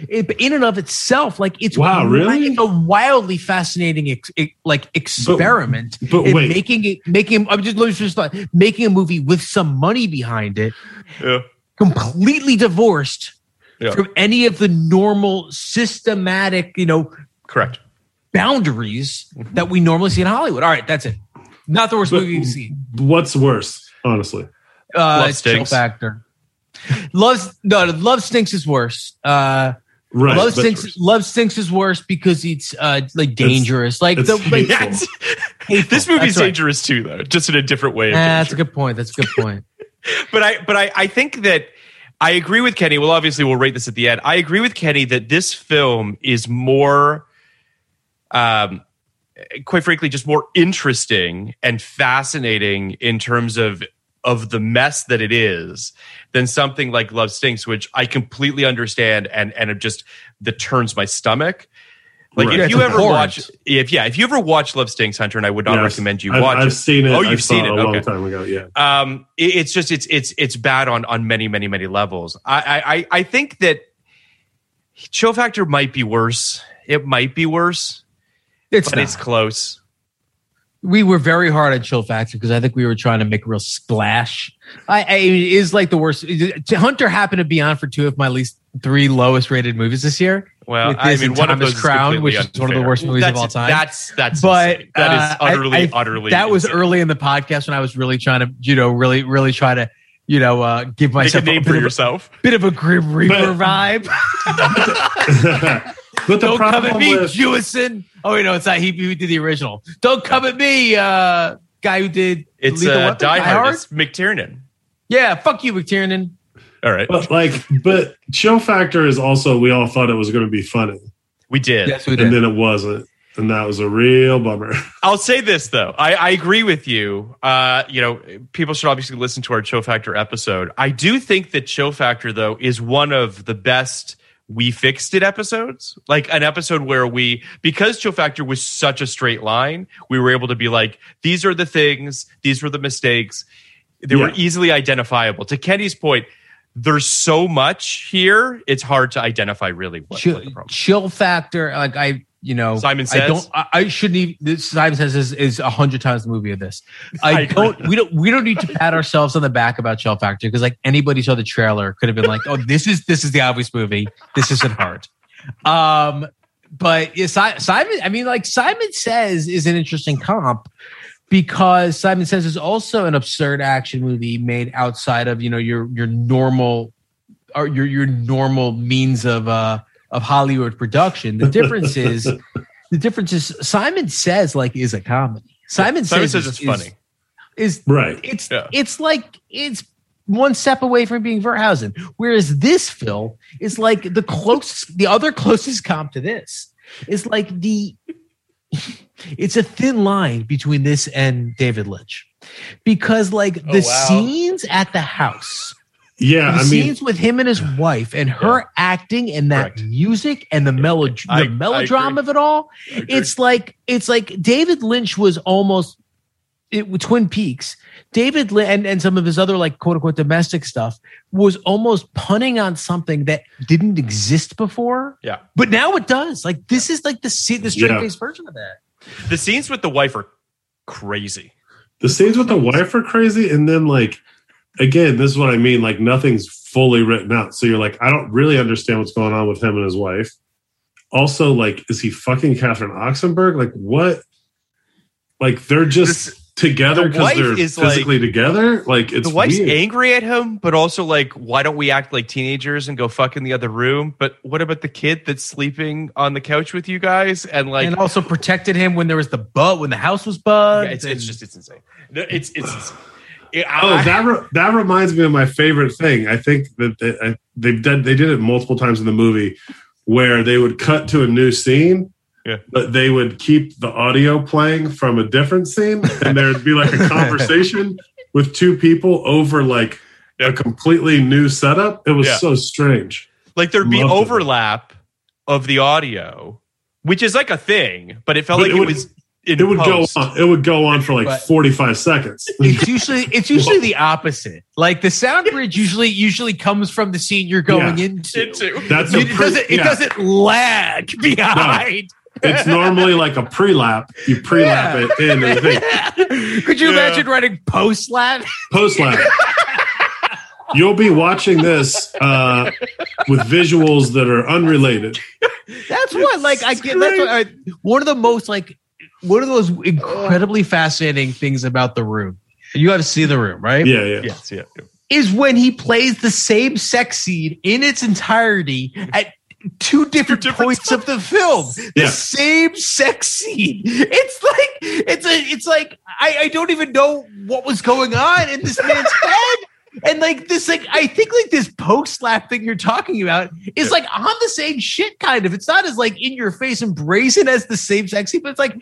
It, but in and of itself, like it's Wow, really? it's a wildly fascinating ex, ex- like experiment but in wait. making it making. I'm just let me just thought making a movie with some money behind it, Yeah. completely divorced Yeah. from any of the normal systematic, you know, Correct. boundaries Mm-hmm. that we normally see in Hollywood. All right, that's it. Not the worst But- movie you've seen. What's worse, honestly? Uh, Love it's Chill Factor. Love no, love stinks is worse. Uh, Right. love stinks. worse. Love stinks is worse because it's uh like dangerous. like it's the like, hateful. Yes. this movie's That's right. dangerous too, though, just in a different way. of Ah, that's a good point. That's a good point. (laughs) but I but I, I think that I agree with Kenny. Well, obviously we'll rate this at the end. I agree with Kenny that this film is more um quite frankly just more interesting and fascinating in terms of of the mess that it is than something like Love Stinks, which I completely understand and and it just that turns my stomach. Like Right. If it's you ever watch, if yeah, if you ever watch Love Stinks, Hunter, and I would not Yes. recommend you I've, watch I've it. seen it. Oh, you've seen it. a long time ago. Yeah. um it- it's just it's it's it's bad on on many many many levels i i I- i think that chill factor might be worse it might be worse It's but not. it's close we were very hard on Chill Factor because I think we were trying to make a real splash. I, I it is like the worst. Hunter happened to be on for two of my least three lowest rated movies this year. well i mean and one of Thomas those is Crown, completely which is one of the worst movies of all time. that's that's but insane. that is uh, utterly I- I- utterly that was insane. early in the podcast when I was really trying to, you know, really, really try to, you know, uh, give make a myself name bit for of, yourself a, bit of a Grim Reaper vibe. (laughs) (laughs) but the Don't come at me, with Jewison. Oh, wait, no, it's not he who did the original. Don't come at me, uh, guy who did it's Lethal uh, Weapon, die hard it's mctiernan Yeah, fuck you, McTiernan. all right but like, but Chill Factor is also we all thought it was going to be funny, we did Yes, we did. and then it wasn't, and that was a real bummer. (laughs) I'll say this though. I, I agree with you. Uh, you know, people should obviously listen to our Chill Factor episode. I do think that Chill Factor though is one of the best we fixed it episodes. Like an episode where we because Chill Factor was such a straight line, we were able to be like, these are the things, these were the mistakes. They were easily identifiable. To Kenny's point, there's so much here, it's hard to identify really what, chill, what the problem. chill factor. Like I, you know, Simon says, I don't. I, I shouldn't even. This Simon says is is a hundred times the movie of this. (laughs) I, I don't. We don't. We don't need to pat ourselves on the back about Chill Factor because like anybody saw the trailer could have been like, oh, this is this is the obvious movie. This isn't hard. Um, but yeah, Si- Simon, I mean, like Simon Says is an interesting comp because Simon Says is also an absurd action movie made outside of you know your your normal or your your normal means of uh of Hollywood production. The difference is the difference is Simon Says like is a comedy. Simon, Simon Says, says is- it's funny. Is, Right. it's Yeah. it's like it's one step away from being Verhoeven. Whereas this Phil is like the closest, the other closest comp to this is like the. (laughs) It's a thin line between this and David Lynch, because like oh, the Oh, wow. scenes at the house, Yeah, the I mean, scenes with him and his wife, and her acting and that Correct. music and the melo the I- I melodrama of it all. It's like it's like David Lynch was almost it with Twin Peaks. David Lynch and, and some of his other like quote unquote domestic stuff was almost punning on something that didn't exist before, Yeah. but now it does. Like this is like the se- the straight Yeah. face version of that. The scenes with the wife are crazy. the scenes with the wife are crazy, and then like again, this is what I mean. Like nothing's fully written out, so you're like, I don't really understand what's going on with him and his wife. Also, like, is he fucking Catherine Oxenberg? Like, what? Like they're just This- together because wife they're is, like- physically together. Like it's the wife's weird. angry at him, but also like, why don't we act like teenagers and go fuck in the other room? But what about the kid that's sleeping on the couch with you guys? And like, and also protected him when there was the bug when the house was bugged. yeah, it's, it's just it's insane. No, It's it's. It- Oh, that re- that reminds me of my favorite thing. I think that they, I- they've done they did it multiple times in the movie, where they would cut to a new scene, Yeah. but they would keep the audio playing from a different scene, and there'd be like a (laughs) conversation with two people over like a completely new setup. It was Yeah. so strange. like there'd be Loved it. overlap of the audio, which is like a thing, but it felt But like it it, would- was. In It would post. go on. It would go on for like But- forty five seconds. (laughs) it's usually it's usually the opposite. Like the sound bridge usually usually comes from the scene you're going Yeah. into. Into. That's It pre- doesn't it doesn't lag behind. It's normally like a pre lap. You pre lap Yeah. it in. And (laughs) Could you Yeah. imagine writing post lap? post lap. (laughs) You'll be watching this uh, with visuals that are unrelated. That's what like I get. That's what I, one of the most like one of those incredibly fascinating things about the room. You got to see the room, right? Yeah, yeah. Yes, yeah. yeah. Is when he plays the same sex scene in its entirety at two different, different points of the film. The same sex scene. It's like it's a it's like I, I don't even know what was going on in this man's (laughs) head. And like this, like I think like this post slap thing you're talking about is like on the same shit, kind of. It's not as like in your face and brazen as the same sexy, but it's like,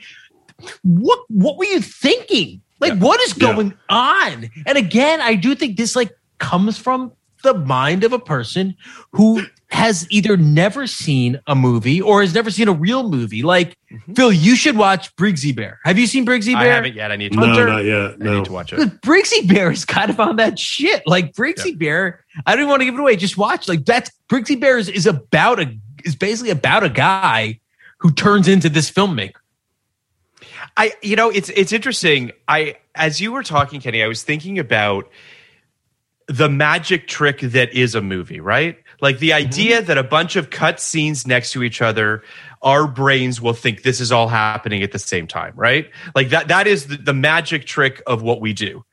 what what were you thinking? Like, what is Yeah. going on? And again, I do think this like comes from the mind of a person who has either never seen a movie or has never seen a real movie. Like mm-hmm. Phil, you should watch Brigsby Bear. Have you seen Brigsby Bear? I haven't yet. I need to. No, Hunter- not yet. I need to watch it. Because Brigsby Bear is kind of on that shit. Like Brigsby Bear, I don't even want to give it away. Just watch. Like that's Brigsby Bear is, is about a is basically about a guy who turns into this filmmaker. I you know it's it's interesting. I as you were talking, Kenny, I was thinking about the magic trick that is a movie, right? Like the mm-hmm. idea that a bunch of cut scenes next to each other, our brains will think this is all happening at the same time, right? Like that that is the, the magic trick of what we do.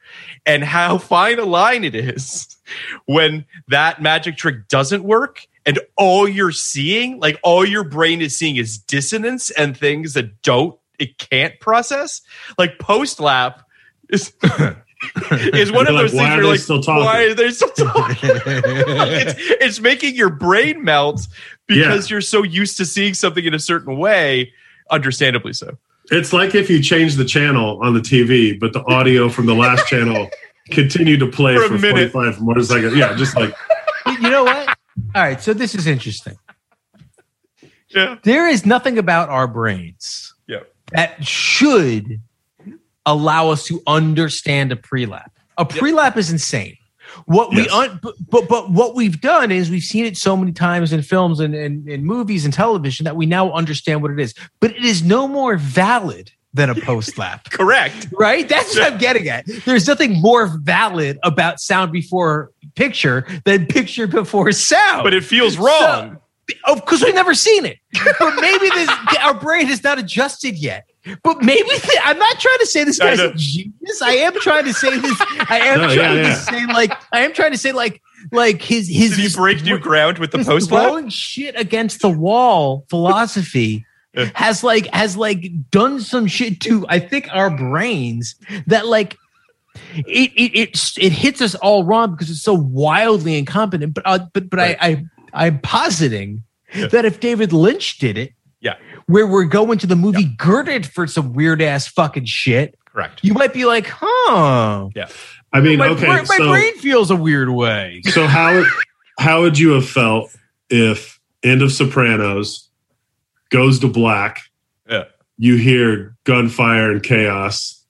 And how (laughs) fine a line it is when that magic trick doesn't work and all you're seeing, like all your brain is seeing is dissonance and things that don't it can't process. Like post lap is (laughs) is one of You're like, those why things are you're like, still talking? why are they still (laughs) talking? it's, it's making your brain melt because you're so used to seeing something in a certain way, understandably so. It's like if you change the channel on the TV, but the audio from the last (laughs) channel continued to play For for, minute. 45 more seconds. Yeah, just like you know what? All right, so this is interesting. Yeah. There is nothing about our brains Yeah. That should allow us to understand a pre-lap. A pre-lap is insane. What we un- but, but what we've done is we've seen it so many times in films and, and, and movies and television that we now understand what it is. But it is no more valid than a post lap. (laughs) Correct. right? That's what I'm getting at. There's nothing more valid about sound before picture than picture before sound. But it feels wrong. Of course, we've never seen it, but maybe this, our brain has not adjusted yet. But maybe th- I'm not trying to say this guy's a genius. I am trying to say this. I am (laughs) No, trying yeah, to say like I am trying to say like like his his Did he break new ground with the post lap? throwing shit against the wall philosophy has like has like done some shit to I think our brains that like it it it, it hits us all wrong because it's so wildly incompetent. But uh, but but Right. I, I I'm positing Yeah. that if David Lynch did it, Yeah. where we're going to the movie girded for some weird ass fucking shit, Correct. you might be like, huh? Yeah. I mean, my, okay, bra- my so brain feels a weird way. so how how would you have felt if End of Sopranos goes to black? Yeah. You hear gunfire and chaos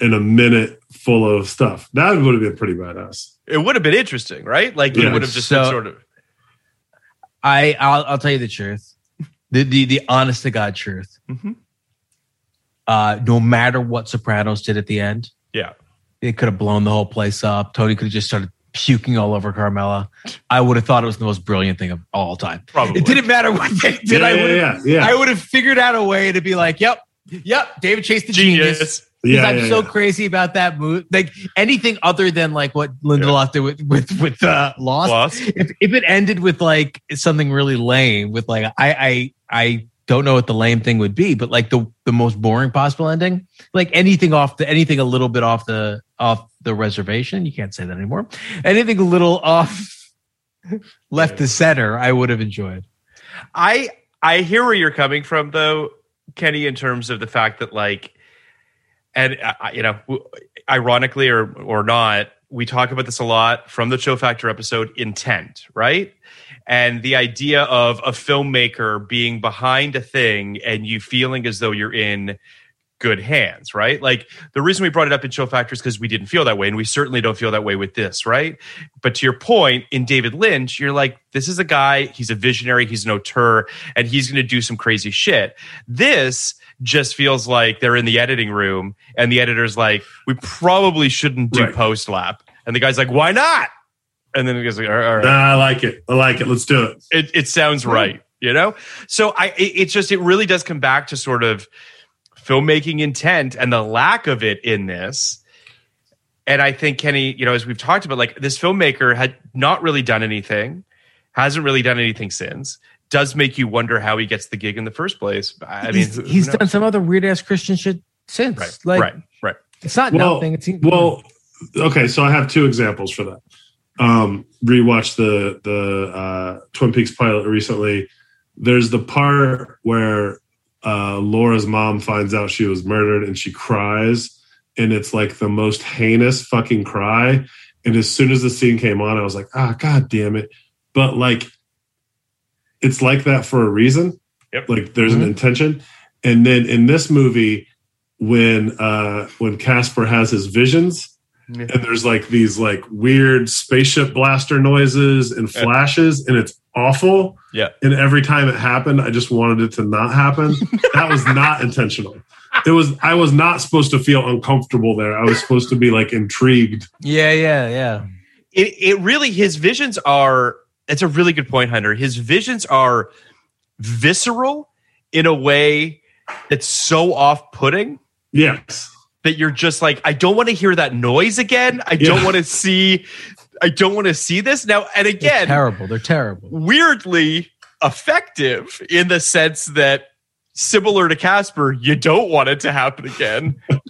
in a minute full of stuff. That would have been pretty badass. It would have been interesting, right? Like it would have just So- been sort of I I'll, I'll tell you the truth, the the, the honest to god truth. Mhm. Uh, no matter what Sopranos did at the end, yeah. it could have blown the whole place up. Tony could have just started puking all over Carmela. I would have thought it was the most brilliant thing of all time. Probably. It didn't matter what they did. yeah, I would have yeah, yeah. I would have figured out a way to be like, yep, yep, David Chase the genius. Genius. Because Yeah, I'm yeah, so yeah. crazy about that movie. Like anything other than like what Lindelof did with with with uh, Lost. Lost. If if it ended with like something really lame, with like I I I don't know what the lame thing would be, but like the the most boring possible ending, like anything off the anything a little bit off the off the reservation. You can't say that anymore. Anything a little off (laughs) left the center, I would have enjoyed. I I hear where you're coming from though, Kenny, in terms of the fact that like, and uh, you know, ironically or or not, we talk about this a lot from the Chill Factor episode. Intent, right? And the idea of a filmmaker being behind a thing and you feeling as though you're in good hands, right? Like the reason we brought it up in Chill Factor is because we didn't feel that way, and we certainly don't feel that way with this, right? But to your point, in David Lynch, you're like, this is a guy, he's a visionary, he's an auteur, and he's going to do some crazy shit. This just feels like they're in the editing room, and the editor's like, we probably shouldn't do Right. post lap. And the guy's like, why not? And then he goes like, all right, all right Nah, I like it. I like it. Let's do it. it, it sounds right you know so i it, it's just it really does come back to sort of filmmaking intent and the lack of it in this and i think kenny you know as we've talked about like this filmmaker had not really done anything hasn't really done anything since does make you wonder how he gets the gig in the first place i mean he's, who- who he's knows? done some other weird ass Christian shit since. right Like right right it's not Well, nothing. It's Well, okay, so I have two examples for that. Um, rewatched the the uh, Twin Peaks pilot recently. There's the part where uh, Laura's mom finds out she was murdered and she cries, and it's like the most heinous fucking cry. And as soon as the scene came on, I was like, ah, god damn it! But like, it's like that for a reason. Yep. Like there's Mhm. an intention. And then in this movie, when uh when Casper has his visions, Yeah. and there's like these like weird spaceship blaster noises and Yeah. flashes, and it's awful. Yeah. And every time it happened, I just wanted it to not happen. (laughs) that was not intentional. It was I was not supposed to feel uncomfortable there. I was supposed to be like intrigued. yeah, yeah, yeah. it, it really his visions are it's a really good point hunter his visions are visceral in a way that's so off-putting Yes. that you're just like i don't want to hear that noise again i don't want to see i don't want to see this now and They're again terrible. They're terrible. weirdly effective in the sense that similar to casper you don't want it to happen again (laughs)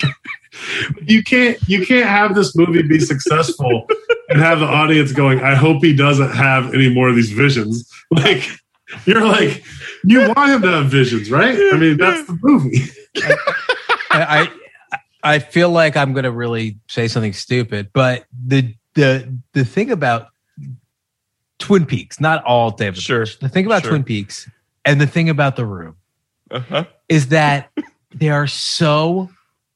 You can't you can't have this movie be successful and have the audience going, I hope he doesn't have any more of these visions. Like you're like, you want him to have visions, right? I mean, that's the movie. I, I I feel like I'm going to really say something stupid, but the the the thing about Twin Peaks, not all David. Sure. Lynch, The thing about Sure. Twin Peaks and the thing about The Room uh-huh. is that they are so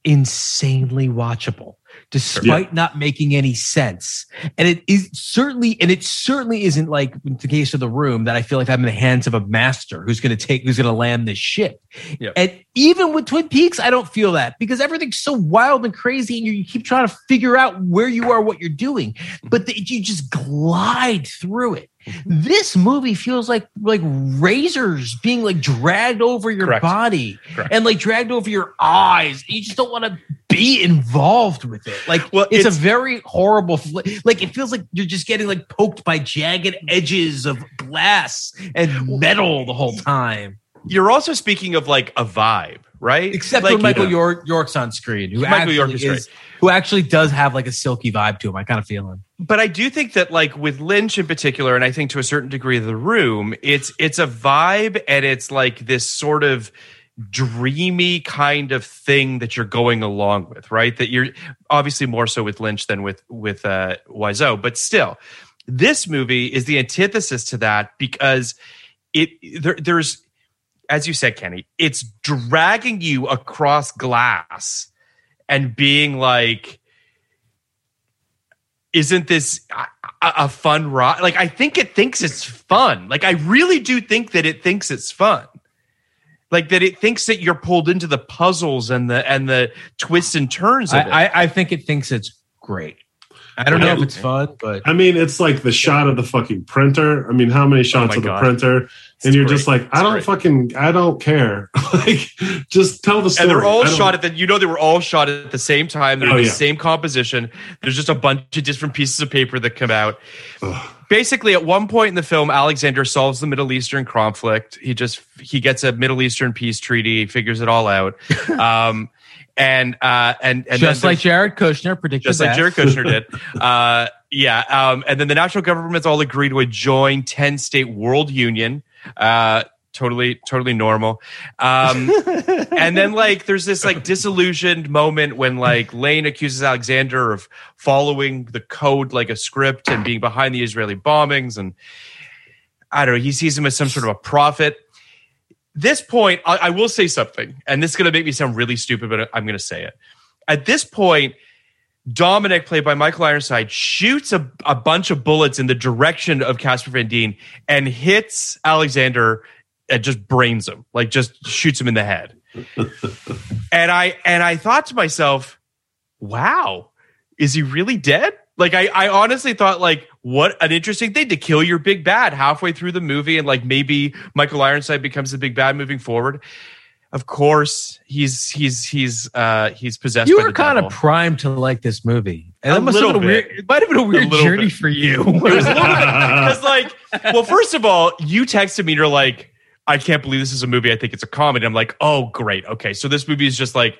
insanely watchable despite not making any sense. And it is certainly and it certainly isn't like in the case of the room that i feel like i'm in the hands of a master who's going to take who's going to land this ship. Yep. and even with twin peaks i don't feel that because everything's so wild and crazy and you, you keep trying to figure out where you are what you're doing but the, you just glide through it This movie feels like like razors being like dragged over your Correct. body Correct. and like dragged over your eyes. You just don't want to be involved with it. Like Well, it's, it's- a very horrible. Fl- like it feels like you're just getting like poked by jagged edges of glass and metal the whole time. You're also speaking of like a vibe, right? Except like, for Michael yeah. York, York's on screen, who Michael actually York is is, who actually does have like a silky vibe to him. I kind of feel him. but I do think that like with Lynch in particular, and I think to a certain degree the room, it's it's a vibe and it's like this sort of dreamy kind of thing that you're going along with, right? That you're obviously more so with Lynch than with with uh Wiseau, but still, this movie is the antithesis to that because it there, there's as you said, Kenny, it's dragging you across glass and being like isn't this a, a a fun ride? Like, I think it thinks it's fun. Like, I really do think that it thinks it's fun. Like that, it thinks that you're pulled into the puzzles and the and the twists and turns of I, it. I, I think it thinks it's great. I don't know if it's fun, but I mean, it's like the shot of the fucking printer. I mean, how many oh shots my of the God. printer? And you're just like, I It's don't great. fucking, I don't care. (laughs) like, just tell the story. and they're all shot at the you know they were all shot at the same time they're Oh, in the yeah. same composition there's just a bunch of different pieces of paper that come out basically at one point in the film alexander solves the middle eastern conflict he just he gets a middle eastern peace treaty he figures it all out (laughs) um and uh and and just like Jared Kushner predicted, just like. Jared Kushner did. (laughs) Uh, yeah. Um, and then the national governments all agree to a joint 10 state world union. Uh, totally, totally normal. Um, (laughs) and then like there's this like disillusioned moment when like Lane accuses Alexander of following the code like a script and being behind the Israeli bombings. And I don't know, he sees him as some sort of a prophet. This point, I, I will say something, and this is going to make me sound really stupid, but I'm going to say it. At this point, Dominic, played by Michael Ironside, shoots a, a bunch of bullets in the direction of Casper Van Dien and hits Alexander and just brains him, like just shoots him in the head. (laughs) and I and I thought to myself, wow, is he really dead? Like I, I honestly thought like what an interesting thing to kill your big bad halfway through the movie and like maybe Michael Ironside becomes the big bad moving forward. Of course, he's he's he's uh he's possessed You were kind devil. of primed to like this movie, and A that must have little a weird. bit. It might have been a weird little journey bit. for you. It was a little bit because, (laughs) like, well, first of all, you texted me. You're like, I can't believe this is a movie. I think it's a comedy. I'm like, oh, great. Okay, so this movie is just like,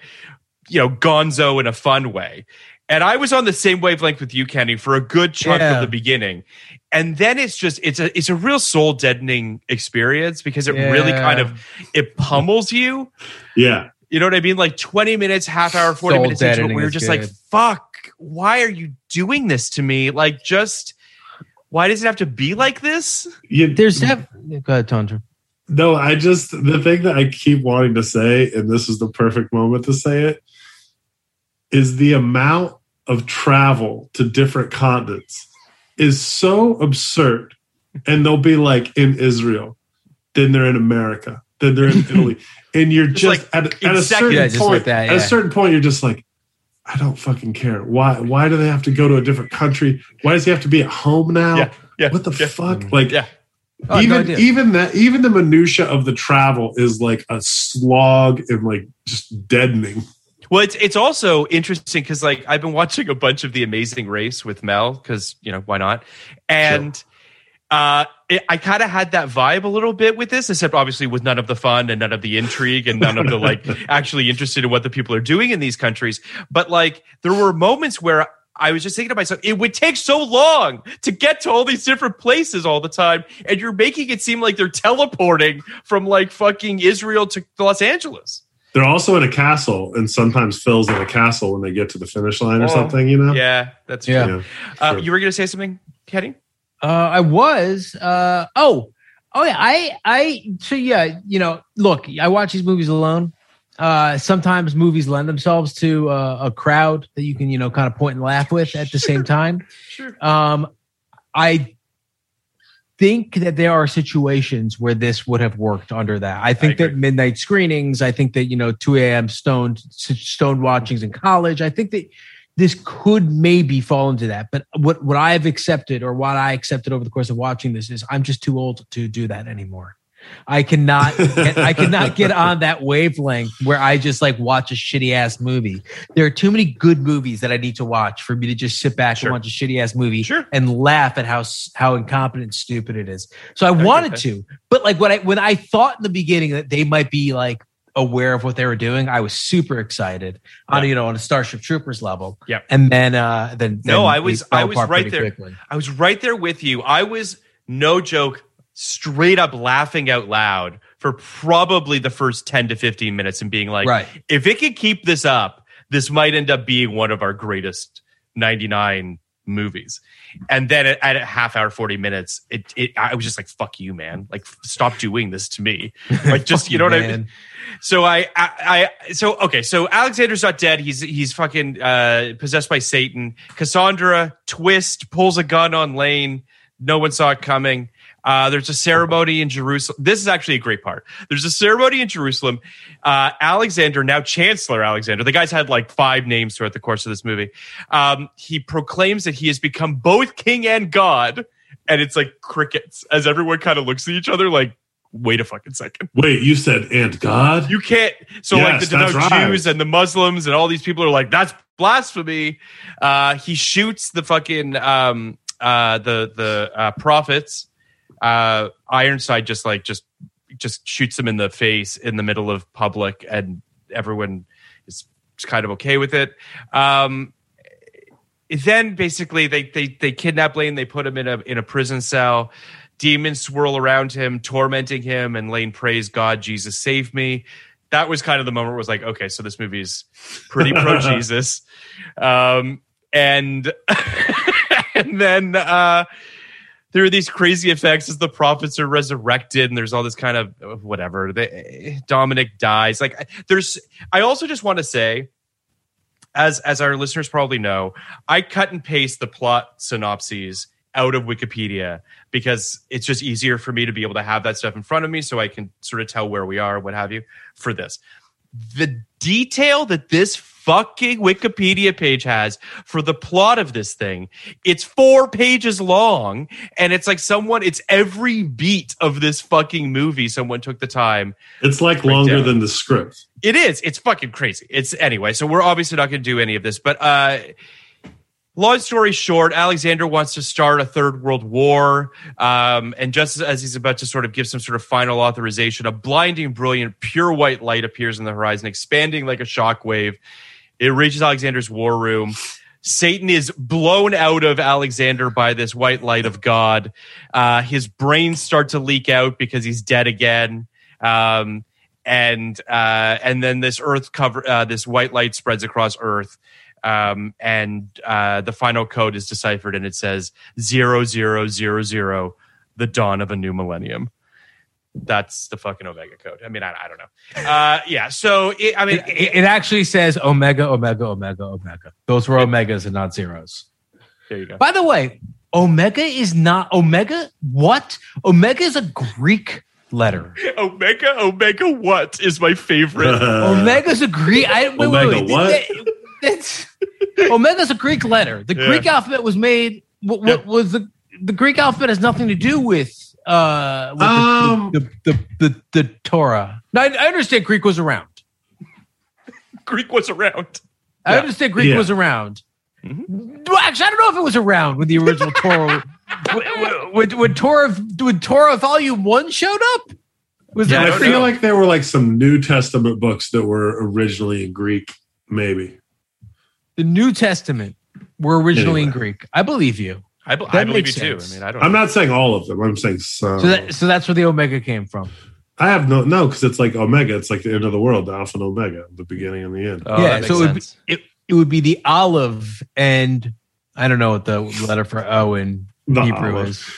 you know, Gonzo in a fun way. And I was on the same wavelength with you, Kenny, for a good chunk Yeah. of the beginning. And then it's just it's a it's a real soul deadening experience because it really kind of it pummels you. Yeah. You know what I mean? Like 20 minutes, half hour, 40 Soul minutes into it, deadening where you're is just like, fuck, why are you doing this to me? Like, just why does it have to be like this? You, There's def- go ahead, Tundra. No, I just the thing that I keep wanting to say, and this is the perfect moment to say it, is the amount of travel to different continents is so absurd. And they'll be like in Israel, then they're in America, then they're in Italy. (laughs) And you're Just just, like at, in at a certain Yeah, just point, like that, at a certain point, you're just like, I don't fucking care. Why why do they have to go to a different country? Why does he have to be at home now? Yeah, yeah, what the yeah. fuck? Mm-hmm. Like Yeah. Oh, even idea. even that even the minutia of the travel is like a slog and like just deadening. Well, it's it's also interesting because like I've been watching a bunch of The Amazing Race with Mel because you know why not, and uh, it, I kind of had that vibe a little bit with this, except obviously with none of the fun and none of the intrigue and none of the like (laughs) actually interested in what the people are doing in these countries. But like there were moments where. I was just thinking to myself, it would take so long to get to all these different places all the time, and you're making it seem like they're teleporting from like fucking Israel to Los Angeles. They're also in a castle, and sometimes Phil's in a castle when they get to the finish line or Oh, something. You know? Yeah, that's Yeah. true. Uh, you were going to say something, Kenny? Uh, I was. Uh, oh, oh yeah. I, I. So yeah, you know, look, I watch these movies alone. Uh, sometimes movies lend themselves to uh, a crowd that you can, you know, kind of point and laugh with at the same time. Sure. Um, I think that there are situations where this would have worked under that. I think that midnight screenings. I think that you know, two a.m. stoned stoned watchings in college. I think that this could maybe fall into that. But what what I've accepted or what I accepted over the course of watching this is I'm just too old to do that anymore. I cannot get, I cannot get (laughs) on that wavelength where I just like watch a shitty ass movie. There are too many good movies that I need to watch for me to just sit back Sure. and watch a shitty ass movie Sure. and laugh at how how incompetent stupid it is. So I wanted that. to, but like when I when I thought in the beginning that they might be like aware of what they were doing, I was super excited on you know on a Starship Troopers level. Yep. and then uh then No, then I was- I was right there. quickly. I was right there with you. I was no joke, straight up laughing out loud for probably the first 10 to 15 minutes and being like, Right. if it could keep this up, this might end up being one of our greatest 99 movies. And then at, at a half hour, 40 minutes, it, it I was just like, fuck you, man. Like, stop doing this to me. (laughs) Like, just, you know what I mean? So I, I, I, so okay. So Alexander's not dead. He's he's fucking uh, possessed by Satan. Cassandra twist pulls a gun on Lane. No one saw it coming. Uh, there's a ceremony in Jerusalem. This is actually a great part. There's a ceremony in Jerusalem. Uh, Alexander, now Chancellor Alexander, the guy's had like five names throughout the course of this movie. Um, he proclaims that he has become both king and God, and it's like crickets as everyone kind of looks at each other like, wait a fucking second. Wait, you said and God? You can't. So like the devout right. Jews and the Muslims and all these people are like, that's blasphemy. Uh, he shoots the fucking um, uh, the the uh, prophets. Uh, Ironside just like just just shoots him in the face in the middle of public, and everyone is kind of okay with it. Um, then basically they they they kidnap Lane. They put him in a in a prison cell. Demons swirl around him, tormenting him, and Lane prays, "God, Jesus, save me." That was kind of the moment where it was like, okay, so this movie's pretty (laughs) pro Jesus, um, and (laughs) and then uh, there are these crazy effects as the prophets are resurrected, and there's all this kind of uh, whatever. They, Dominic dies. Like, there's. I also just want to say as as our listeners probably know, I cut and paste the plot synopses out of Wikipedia because it's just easier for me to be able to have that stuff in front of me so I can sort of tell where we are, what have you, for this. The detail that this fucking Wikipedia page has for the plot of this thing, it's four pages long, and it's like someone, it's every beat of this fucking movie. Someone took the time It's like longer down. than the script. it is. It's fucking crazy. It's anyway. So we're obviously not going to do any of this, but uh, long story short, Alexander wants to start a third world war, um, and just as he's about to sort of give some sort of final authorization, a blinding, brilliant, pure white light appears in the horizon, expanding like a shockwave. It reaches Alexander's war room. Satan is blown out of Alexander by this white light of God. Uh, his brains start to leak out because he's dead again. Um, and uh, and then this Earth cover, uh, this white light spreads across Earth, um, and uh, the final code is deciphered, and it says zero zero zero zero, the dawn of a new millennium. That's the fucking Omega code. I mean, I, I don't know. Uh, yeah. So it, I mean, It, it- it actually says Omega, Omega, Omega, Omega. Those were Omegas and not zeros. there you go. By the way, Omega is not Omega. What? Omega is a Greek letter. (laughs) Omega, Omega, what is my favorite? (laughs) Omega's a Greek. I, wait, Omega wait, wait. what? That- that's- Omega's a Greek letter. The Yeah. Greek alphabet was made. What, what Yep. was the the Greek alphabet has nothing to do with uh with the- Um. the, the, the, the, the Torah. Now, I, I understand Greek was around. Greek was around. I Yeah. understand Greek Yeah. was around. Well, Actually, I don't know if it was around when the original (laughs) Torah, when, when, when Torah, when Torah Volume One showed up. Was Yeah, I there? I feel know. like there were like some New Testament books that were originally in Greek, maybe. the New Testament were originally in Greek. I believe you. I, be- I believe you makes too. I mean, I don't. I'm know. not saying all of them. I'm saying some. So that so that's where the Omega came from. I have no no because it's like Omega. It's like the end of the world, the Alpha and Omega, the beginning and the end. Oh, yeah, so it would, be, it, it would be the olive and I don't know what the letter for O in The Hebrew olive. is.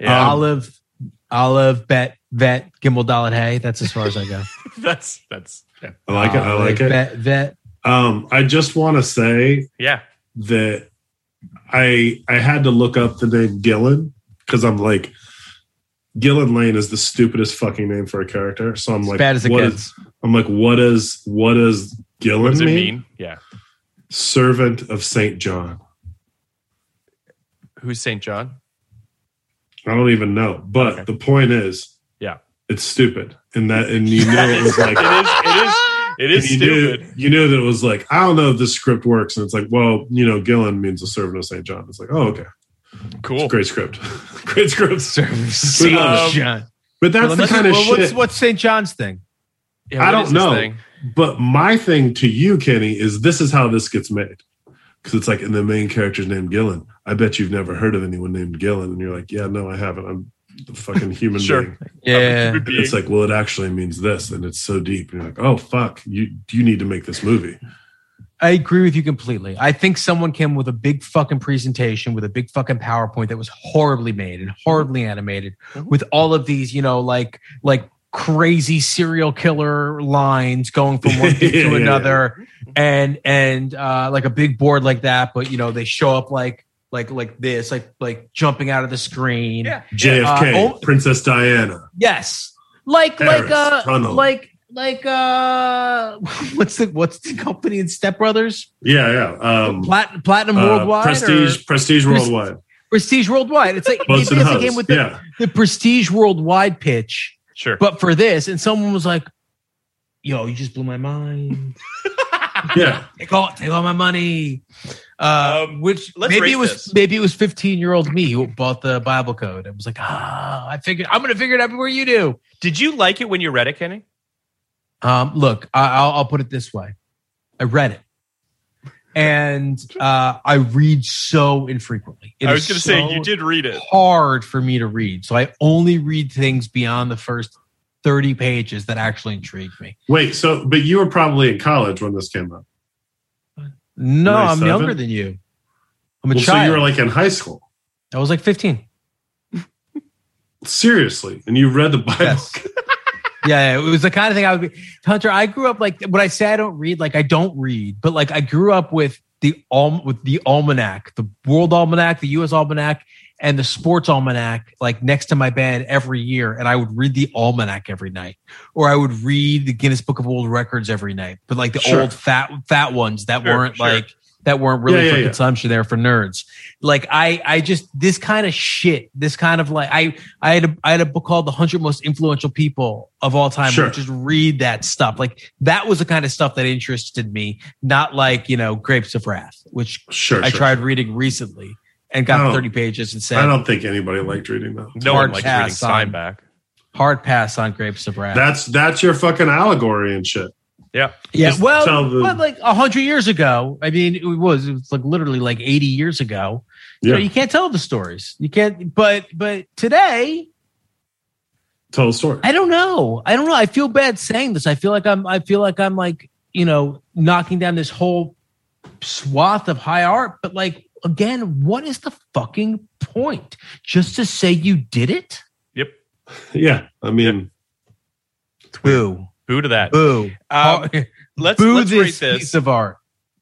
Yeah, Olive, olive, bet, vet, gimel, dalet, hey. That's as far as I go. (laughs) that's that's yeah. I like it. I like Olive, it. Bet, vet. Um, I just want to say yeah. that I I had to look up the name Gillen because I'm like Gillen Lane is the stupidest fucking name for a character. So I'm As like, bad as it what gets. I'm like, what is what does Gillen What does it mean? mean? Yeah. Servant of Saint John. Who's St. John? I don't even know, but Okay. the point is, Yeah. it's stupid, and that and (laughs) you know it was like It is. It is. It is you stupid. Knew, you knew that it was like I don't know if this script works, and it's like, well, you know, Gillen means a servant of Saint John. It's like, oh, okay, Cool. great script, (laughs) great script. Saint Um, John. But that's Well, the kind of well, shit. what's what's St. John's thing? Yeah, I don't know. thing? But my thing to you, Kenny, is this is how this gets made. Because it's like, and the main character's named Gillen. I bet you've never heard of anyone named Gillen. And you're like, yeah, no, I haven't. I'm the fucking human Sure. being. Yeah. Human And it's like, well, it actually means this. And it's so deep. And you're like, oh, fuck, you, you need to make this movie. I agree with you completely. I think someone came with a big fucking presentation with a big fucking PowerPoint that was horribly made and horribly animated with all of these, you know, like like crazy serial killer lines going from one (laughs) thing Yeah, to yeah, another and and uh like a big board like that, but you know, they show up like like like this, like like jumping out of the screen. Yeah. JFK, Uh, oh- Princess Diana. Yes. Like Paris, like uh tunnel. like like uh (laughs) what's the what's the company in Step Brothers? Yeah, yeah. Um, Plat- Platinum uh, Worldwide, Prestige, or Prestige Worldwide. Prestige Worldwide. It's like they Boats and basically Hubs. came with the, Yeah. the Prestige Worldwide pitch, Sure. but for this, and someone was like, "Yo, you just blew my mind. (laughs) (laughs) Yeah. Take all, take all my money." Uh, Um, which let's maybe it was this. maybe it was fifteen year old me who bought the Bible code. It was like, ah, I figured I'm gonna figure it out before you do. Did you like it when you read it, Kenny? Um, look, I, I'll, I'll put it this way: I read it, and uh, I read so infrequently. It I was going to say you did read it. Hard for me to read, so I only read things beyond the first thirty pages that actually intrigued me. Wait, so, but you were probably in college when this came out. No, I'm 97? younger than you. I'm a Well, so child. you were like in high school. I was like 15. Seriously. And you read the Bible. Yes. (laughs) yeah, it was the kind of thing I would be. Hunter, I grew up like when I say I don't read, like I don't read, but like I grew up with the with the almanac, the World Almanac, the U.S. Almanac, and the Sports Almanac, like next to my bed every year, and I would read the almanac every night, or I would read the Guinness Book of World Records every night, but like the Sure. old fat fat ones that Sure, weren't sure. like that weren't really Yeah, yeah, for yeah. consumption. They're for nerds. Like I, I just this kind of shit. This kind of like I, I had a, I had a book called The Hundred Most Influential People of All Time. Sure. Just read that stuff. Like that was the kind of stuff that interested me. Not like you know Grapes of Wrath, which Sure. I sure, tried reading recently and got Oh. thirty pages and said, I don't think anybody liked reading that. No one hard likes pass reading on- Steinbeck. hard pass on Grapes of Wrath. That's that's your fucking allegory and shit. Yeah. yeah, just well, the- but like a hundred years ago. I mean, it was it was like literally like eighty years ago. You Yeah. know, you can't tell the stories. You can't. But but today, Tell the story. I don't know. I don't know. I feel bad saying this. I feel like I'm. I feel like I'm like you know knocking down this whole swath of high art. But like again, what is the fucking point? Just to say you did it? Yep. (laughs) Yeah. I mean, Boo! Boo to that. Boo! Um, (laughs) let's Boo let's rate this this. piece of art.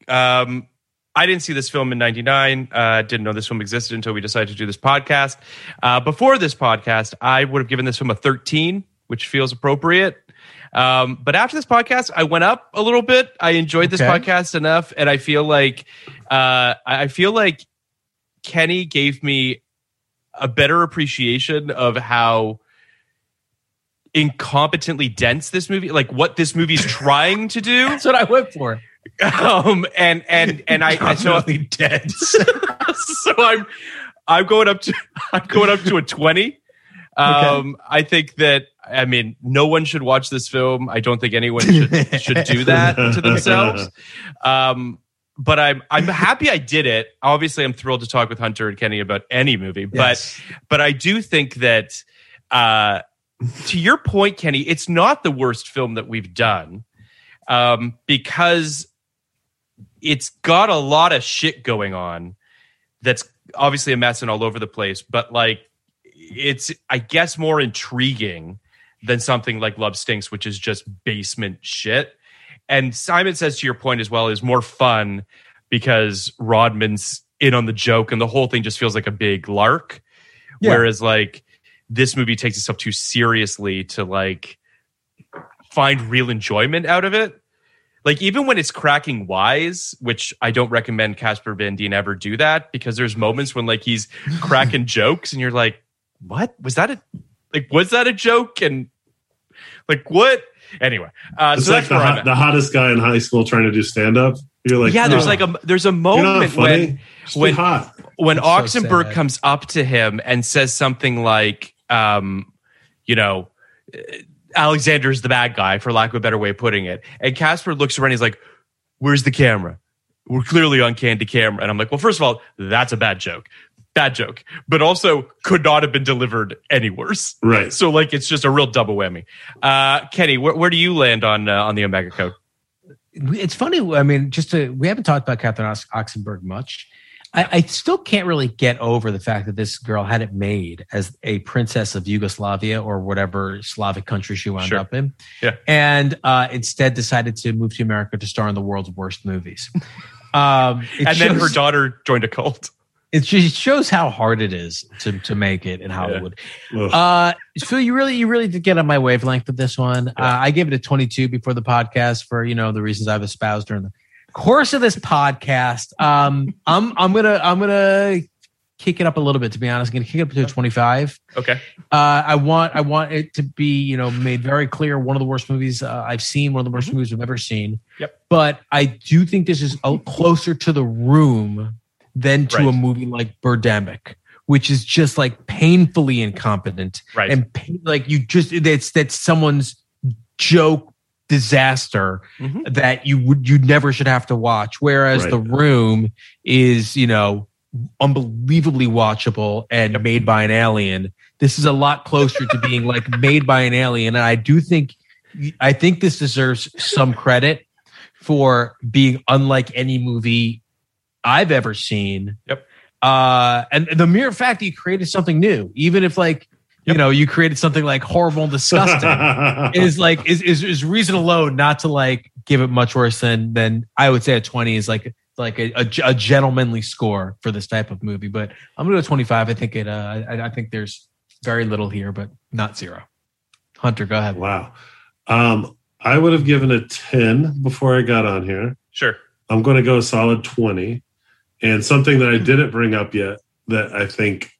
Um, I didn't see this film in '99. Uh, didn't know this film existed until we decided to do this podcast. Uh, before this podcast, I would have given this film a 13, which feels appropriate. Um, but after this podcast, I went up a little bit. I enjoyed this Okay. podcast enough, and I feel like uh, I feel like Kenny gave me a better appreciation of how incompetently dense this movie, like what this movie's trying to do. That's what I went for. um and and and i I- so dead. (laughs) so i'm i'm going up to i'm going up to a 20 um i think that i mean no one should watch this film. I don't think anyone should (laughs) should do that to themselves. Um but i'm i'm happy i did it. Obviously i'm thrilled to talk with hunter and kenny about any movie but but I do think that uh, to your point, Kenny, it's not the worst film that we've done um, because it's got a lot of shit going on that's obviously a mess and all over the place, but like it's, I guess, more intriguing than something like Love Stinks, which is just basement shit. And Simon says to your point as well is more fun because Rodman's in on the joke and the whole thing just feels like a big lark. Yeah. Whereas like this movie takes itself too seriously to like find real enjoyment out of it. like even when it's cracking wise, which I don't recommend Casper Van Dien ever do that because there's moments when like he's cracking (laughs) jokes and you're like, what was that a like was that a joke and like what anyway uh It's so like that's the, where hot, the hottest guy in high school trying to do stand up. You're like, yeah there's "No, like a there's a moment when Just when hot. when That's so Oxenberg sad. comes up to him and says something like, um, you know, uh, Alexander's the bad guy, for lack of a better way of putting it. And Casper looks around, he's like, Where's the camera? We're clearly on Candid Camera. And I'm like, Well, first of all, that's a bad joke. Bad joke. But also could not have been delivered any worse. Right. So like it's just a real double whammy. Uh Kenny, where, where do you land on uh, on the Omega Code? it's funny. I mean, just to we haven't talked about Catherine Ox- Oxenberg much. I, I still can't really get over the fact that this girl had it made as a princess of Yugoslavia or whatever Slavic country she wound Sure. up in. Yeah. and uh, instead decided to move to America to star in the world's worst movies. Um, it And then her daughter joined a cult. It just shows how hard it is to to make it in Hollywood. Ugh. Uh, Phil, you really, you really did get on my wavelength with this one. Uh, I gave it a 22 before the podcast for you know the reasons I've espoused during the course of this podcast. Um, (laughs) I'm, I'm gonna, I'm gonna kick it up a little bit. To be honest, I'm gonna kick it up to a 25. Okay. Uh, I want, I want it to be you know made very clear one of the worst movies uh, I've seen, one of the worst movies I've ever seen. Yep. But I do think this is a, closer to the room than to Right. a movie like Birdemic, which is just like painfully incompetent Right. and pa- like you just that's that's someone's joke disaster Mhm. that you would you never should have to watch. Whereas Right. the room is you know unbelievably watchable and made by an alien. This is a lot closer to being like (laughs) made by an alien, and I do think I think this deserves some credit for being unlike any movie I've ever seen. Yep. Uh, and the mere fact that you created something new, even if like you know you created something like horrible and disgusting, (laughs) is like is, is is reason alone not to like give it much worse than than I would say a twenty is like like a, a, a gentlemanly score for this type of movie. But I'm gonna go twenty five. I think it. Uh, I, I think there's very little here, but not zero. Hunter, go ahead. wow. Um, I would have given a 10 before I got on here. Sure. I'm going to go a solid 20. And something that I didn't bring up yet that I think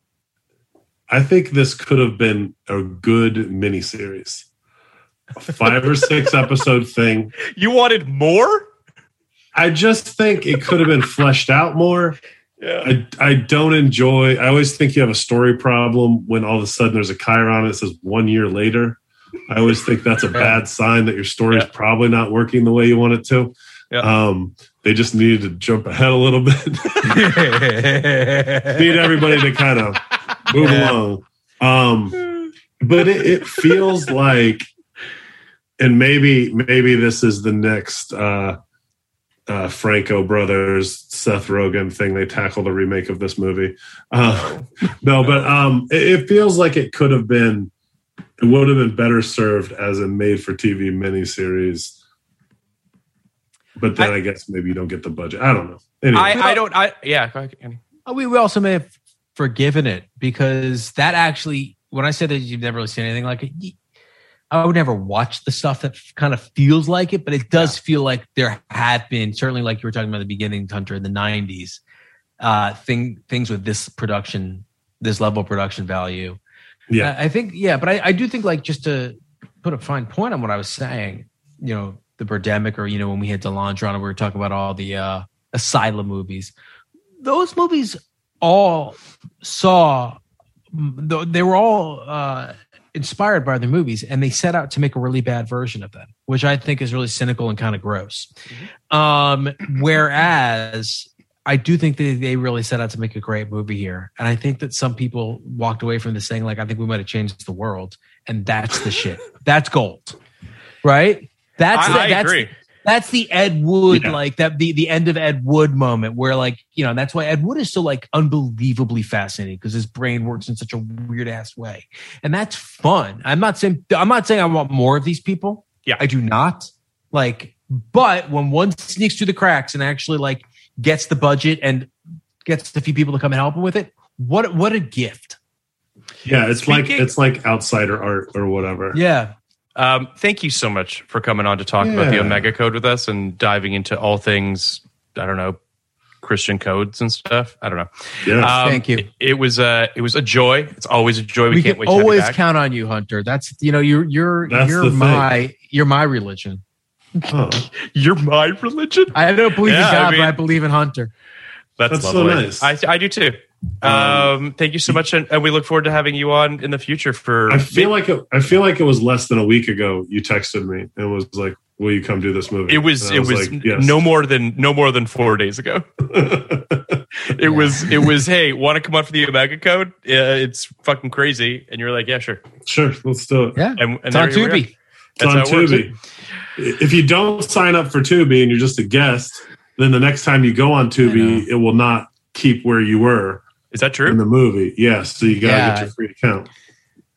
I think this could have been a good miniseries. A five or six (laughs) episode thing. You wanted more? I just think it could have been fleshed out more. Yeah. I, I don't enjoy I always think you have a story problem when all of a sudden there's a chyron that says one year later. I always think that's a bad sign that your story is Yeah. probably not working the way you want it to. Yeah. Um, they just needed to jump ahead a little bit. (laughs) Need everybody to kind of move along. Um, but it, it feels like, and maybe maybe this is the next uh, uh, Franco brothers Seth Rogen thing. They tackle the remake of this movie. Uh, (laughs) no, but um, it, it feels like it could have been. It would have been better served as a made-for-TV miniseries. But then I, guess maybe you don't get the budget. I don't know. Anyway, I, I don't I yeah, go ahead, Kenny. Uh, We, we also may have forgiven it because that actually, when I said that you've never really seen anything like it, I would never watch the stuff that kind of feels like it, but it does feel like there have been certainly, like you were talking about the beginning, Hunter, in the '90s, uh, thing things with this production, this level of production value. yeah. I I think, yeah, but I, I do think, like, just to put a fine point on what I was saying, you know, the Birdemic, or you know, when we had Delandre on, and we were talking about all the uh, asylum movies. Those movies all saw, th- they were all uh, inspired by the movies, and they set out to make a really bad version of them, which I think is really cynical and kind of gross. Um, whereas I do think that they really set out to make a great movie here. And I think that some people walked away from this saying, like, I think we might have changed the world. And that's the shit. (laughs) That's gold. Right? That's I, the, I that's, agree. that's the Ed Wood, Yeah. like that the, the end of Ed Wood moment where like, you know, that's why Ed Wood is so like unbelievably fascinating because his brain works in such a weird ass way. And that's fun. I'm not saying I'm not saying I want more of these people. Yeah. I do not. Like, but when one sneaks through the cracks and actually like gets the budget and gets a few people to come and help him with it, what what a gift. Yeah, it's like it's like outsider art or whatever. Yeah. Um, thank you so much for coming on to talk about the Omega Code with us and diving into all things. I don't know Christian codes and stuff. I don't know. Yes. Um, Thank you. It, it was a it was a joy. It's always a joy. We, we can't can wait. to have you always back. count on you, Hunter. That's you know you're you're That's you're the thing. my you're my religion. Oh, (laughs) You're my religion. I don't believe Yeah, in I God, mean- but I believe in Hunter. That's, That's so lovely. nice. I, I do too. Um, thank you so much, and, and we look forward to having you on in the future. For I feel like it, I feel like it was less than a week ago. You texted me and was like, "Will you come do this movie?" it was And it was like, yes. no more than no more than four days ago. (laughs) It was it was hey, want to come on for the Omega Code? Uh, it's fucking crazy, and you're like, yeah, sure. sure, let's do it. Yeah, And, and it's on there. Tubi. It's That's on how it works. Tubi. If you don't sign up for Tubi and you're just a guest, then the next time you go on Tubi, it will not keep where you were Is that true? in the movie. Yes, so you gotta Yeah. get your free account.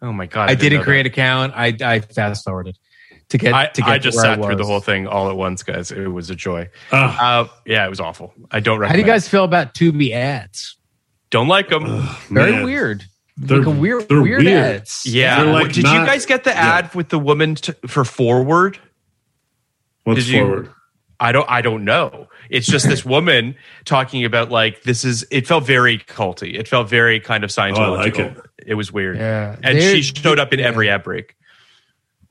Oh my god, I didn't didn't create an account. I I fast forwarded to get that. to get I just where sat I through the whole thing all at once, guys. It was a joy. Ah, Uh, yeah, it was awful. I don't recommend. How do you guys feel about Tubi ads? don't like them? Very man. weird. They're- like a weird they're weird, weird. ads. Yeah. Like Did you guys get the yeah. ad with the woman t- for forward? What's Did you- forward? I don't I don't know. It's just this (laughs) woman talking about like this is it felt very culty. It felt very kind of Scientological. Oh, like it. It was weird. Yeah. And They're- she showed up in yeah. every ad break.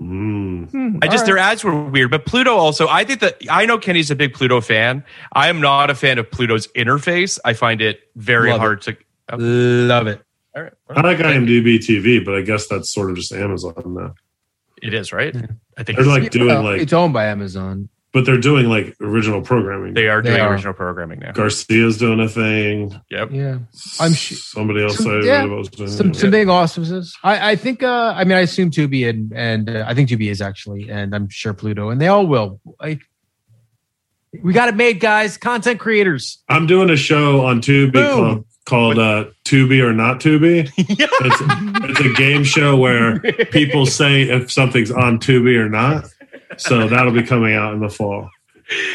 Mm. I just their ads were weird, but Pluto also. I think that I know Kenny's a big Pluto fan. I am not a fan of Pluto's interface. I find it very Love hard to. Love it. All right, I like IMDb TV, but I guess that's sort of just Amazon now. it is right. I think They're it's- like doing Well, like, it's owned by Amazon. But they're doing like original programming. they are They doing are. original programming now. Garcia's doing a thing. Yep. Yeah. I'm su- somebody else. some- I yeah, was doing Some it. some big awesomeness. I I think uh I mean I assume Tubi and and uh, I think Tubi is actually and I'm sure Pluto and they all will. Like we got it made, guys. Content creators. I'm doing a show on Tubi Boom. called, called uh, Tubi or Not Tubi. (laughs) It's, it's a game show where (laughs) people say if something's on Tubi or not. So that'll be coming out in the fall.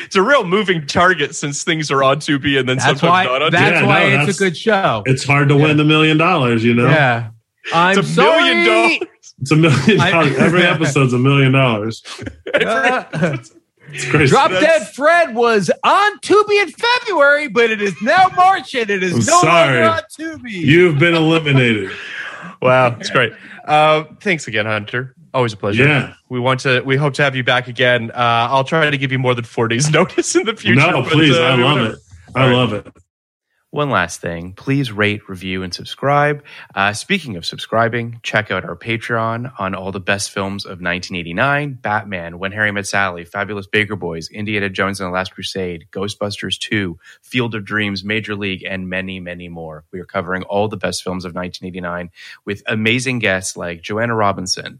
It's a real moving target since things are on Tubi and then That's sometimes why not on that's Yeah, why no, it's that's- a good show. It's hard to win the million dollars, you know? Yeah. I'm It's a million sorry. dollars. It's a million dollars. Every episode's a million dollars. It's crazy. Drop That's- Dead Fred was on Tubi in February, but it is now March and it is I'm no sorry. longer on Tubi. You've been eliminated. Wow, it's great. Uh, thanks again, Hunter. Always a pleasure. Yeah. We want to. We hope to have you back again. Uh, I'll try to give you more than four days' (laughs) notice in the future. No, but, please. uh, I love whatever. it. I love it. One last thing, please rate, review, and subscribe. Uh, speaking of subscribing, check out our Patreon on all the best films of 1989 Batman, When Harry Met Sally, Fabulous Baker Boys, Indiana Jones and the Last Crusade, Ghostbusters 2, Field of Dreams, Major League, and many, many more. We are covering all the best films of 1989 with amazing guests like Joanna Robinson,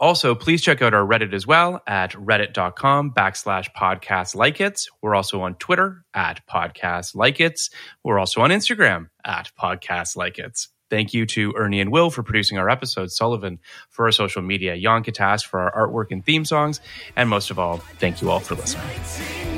Also, please check out our Reddit as well at reddit.com backslash podcast like it. We're also on Twitter at podcast like it. We're also on Instagram at podcast like it. Thank you to Ernie and Will for producing our episodes, Sullivan for our social media, Jan Katas for our artwork and theme songs, and most of all, thank you all for listening.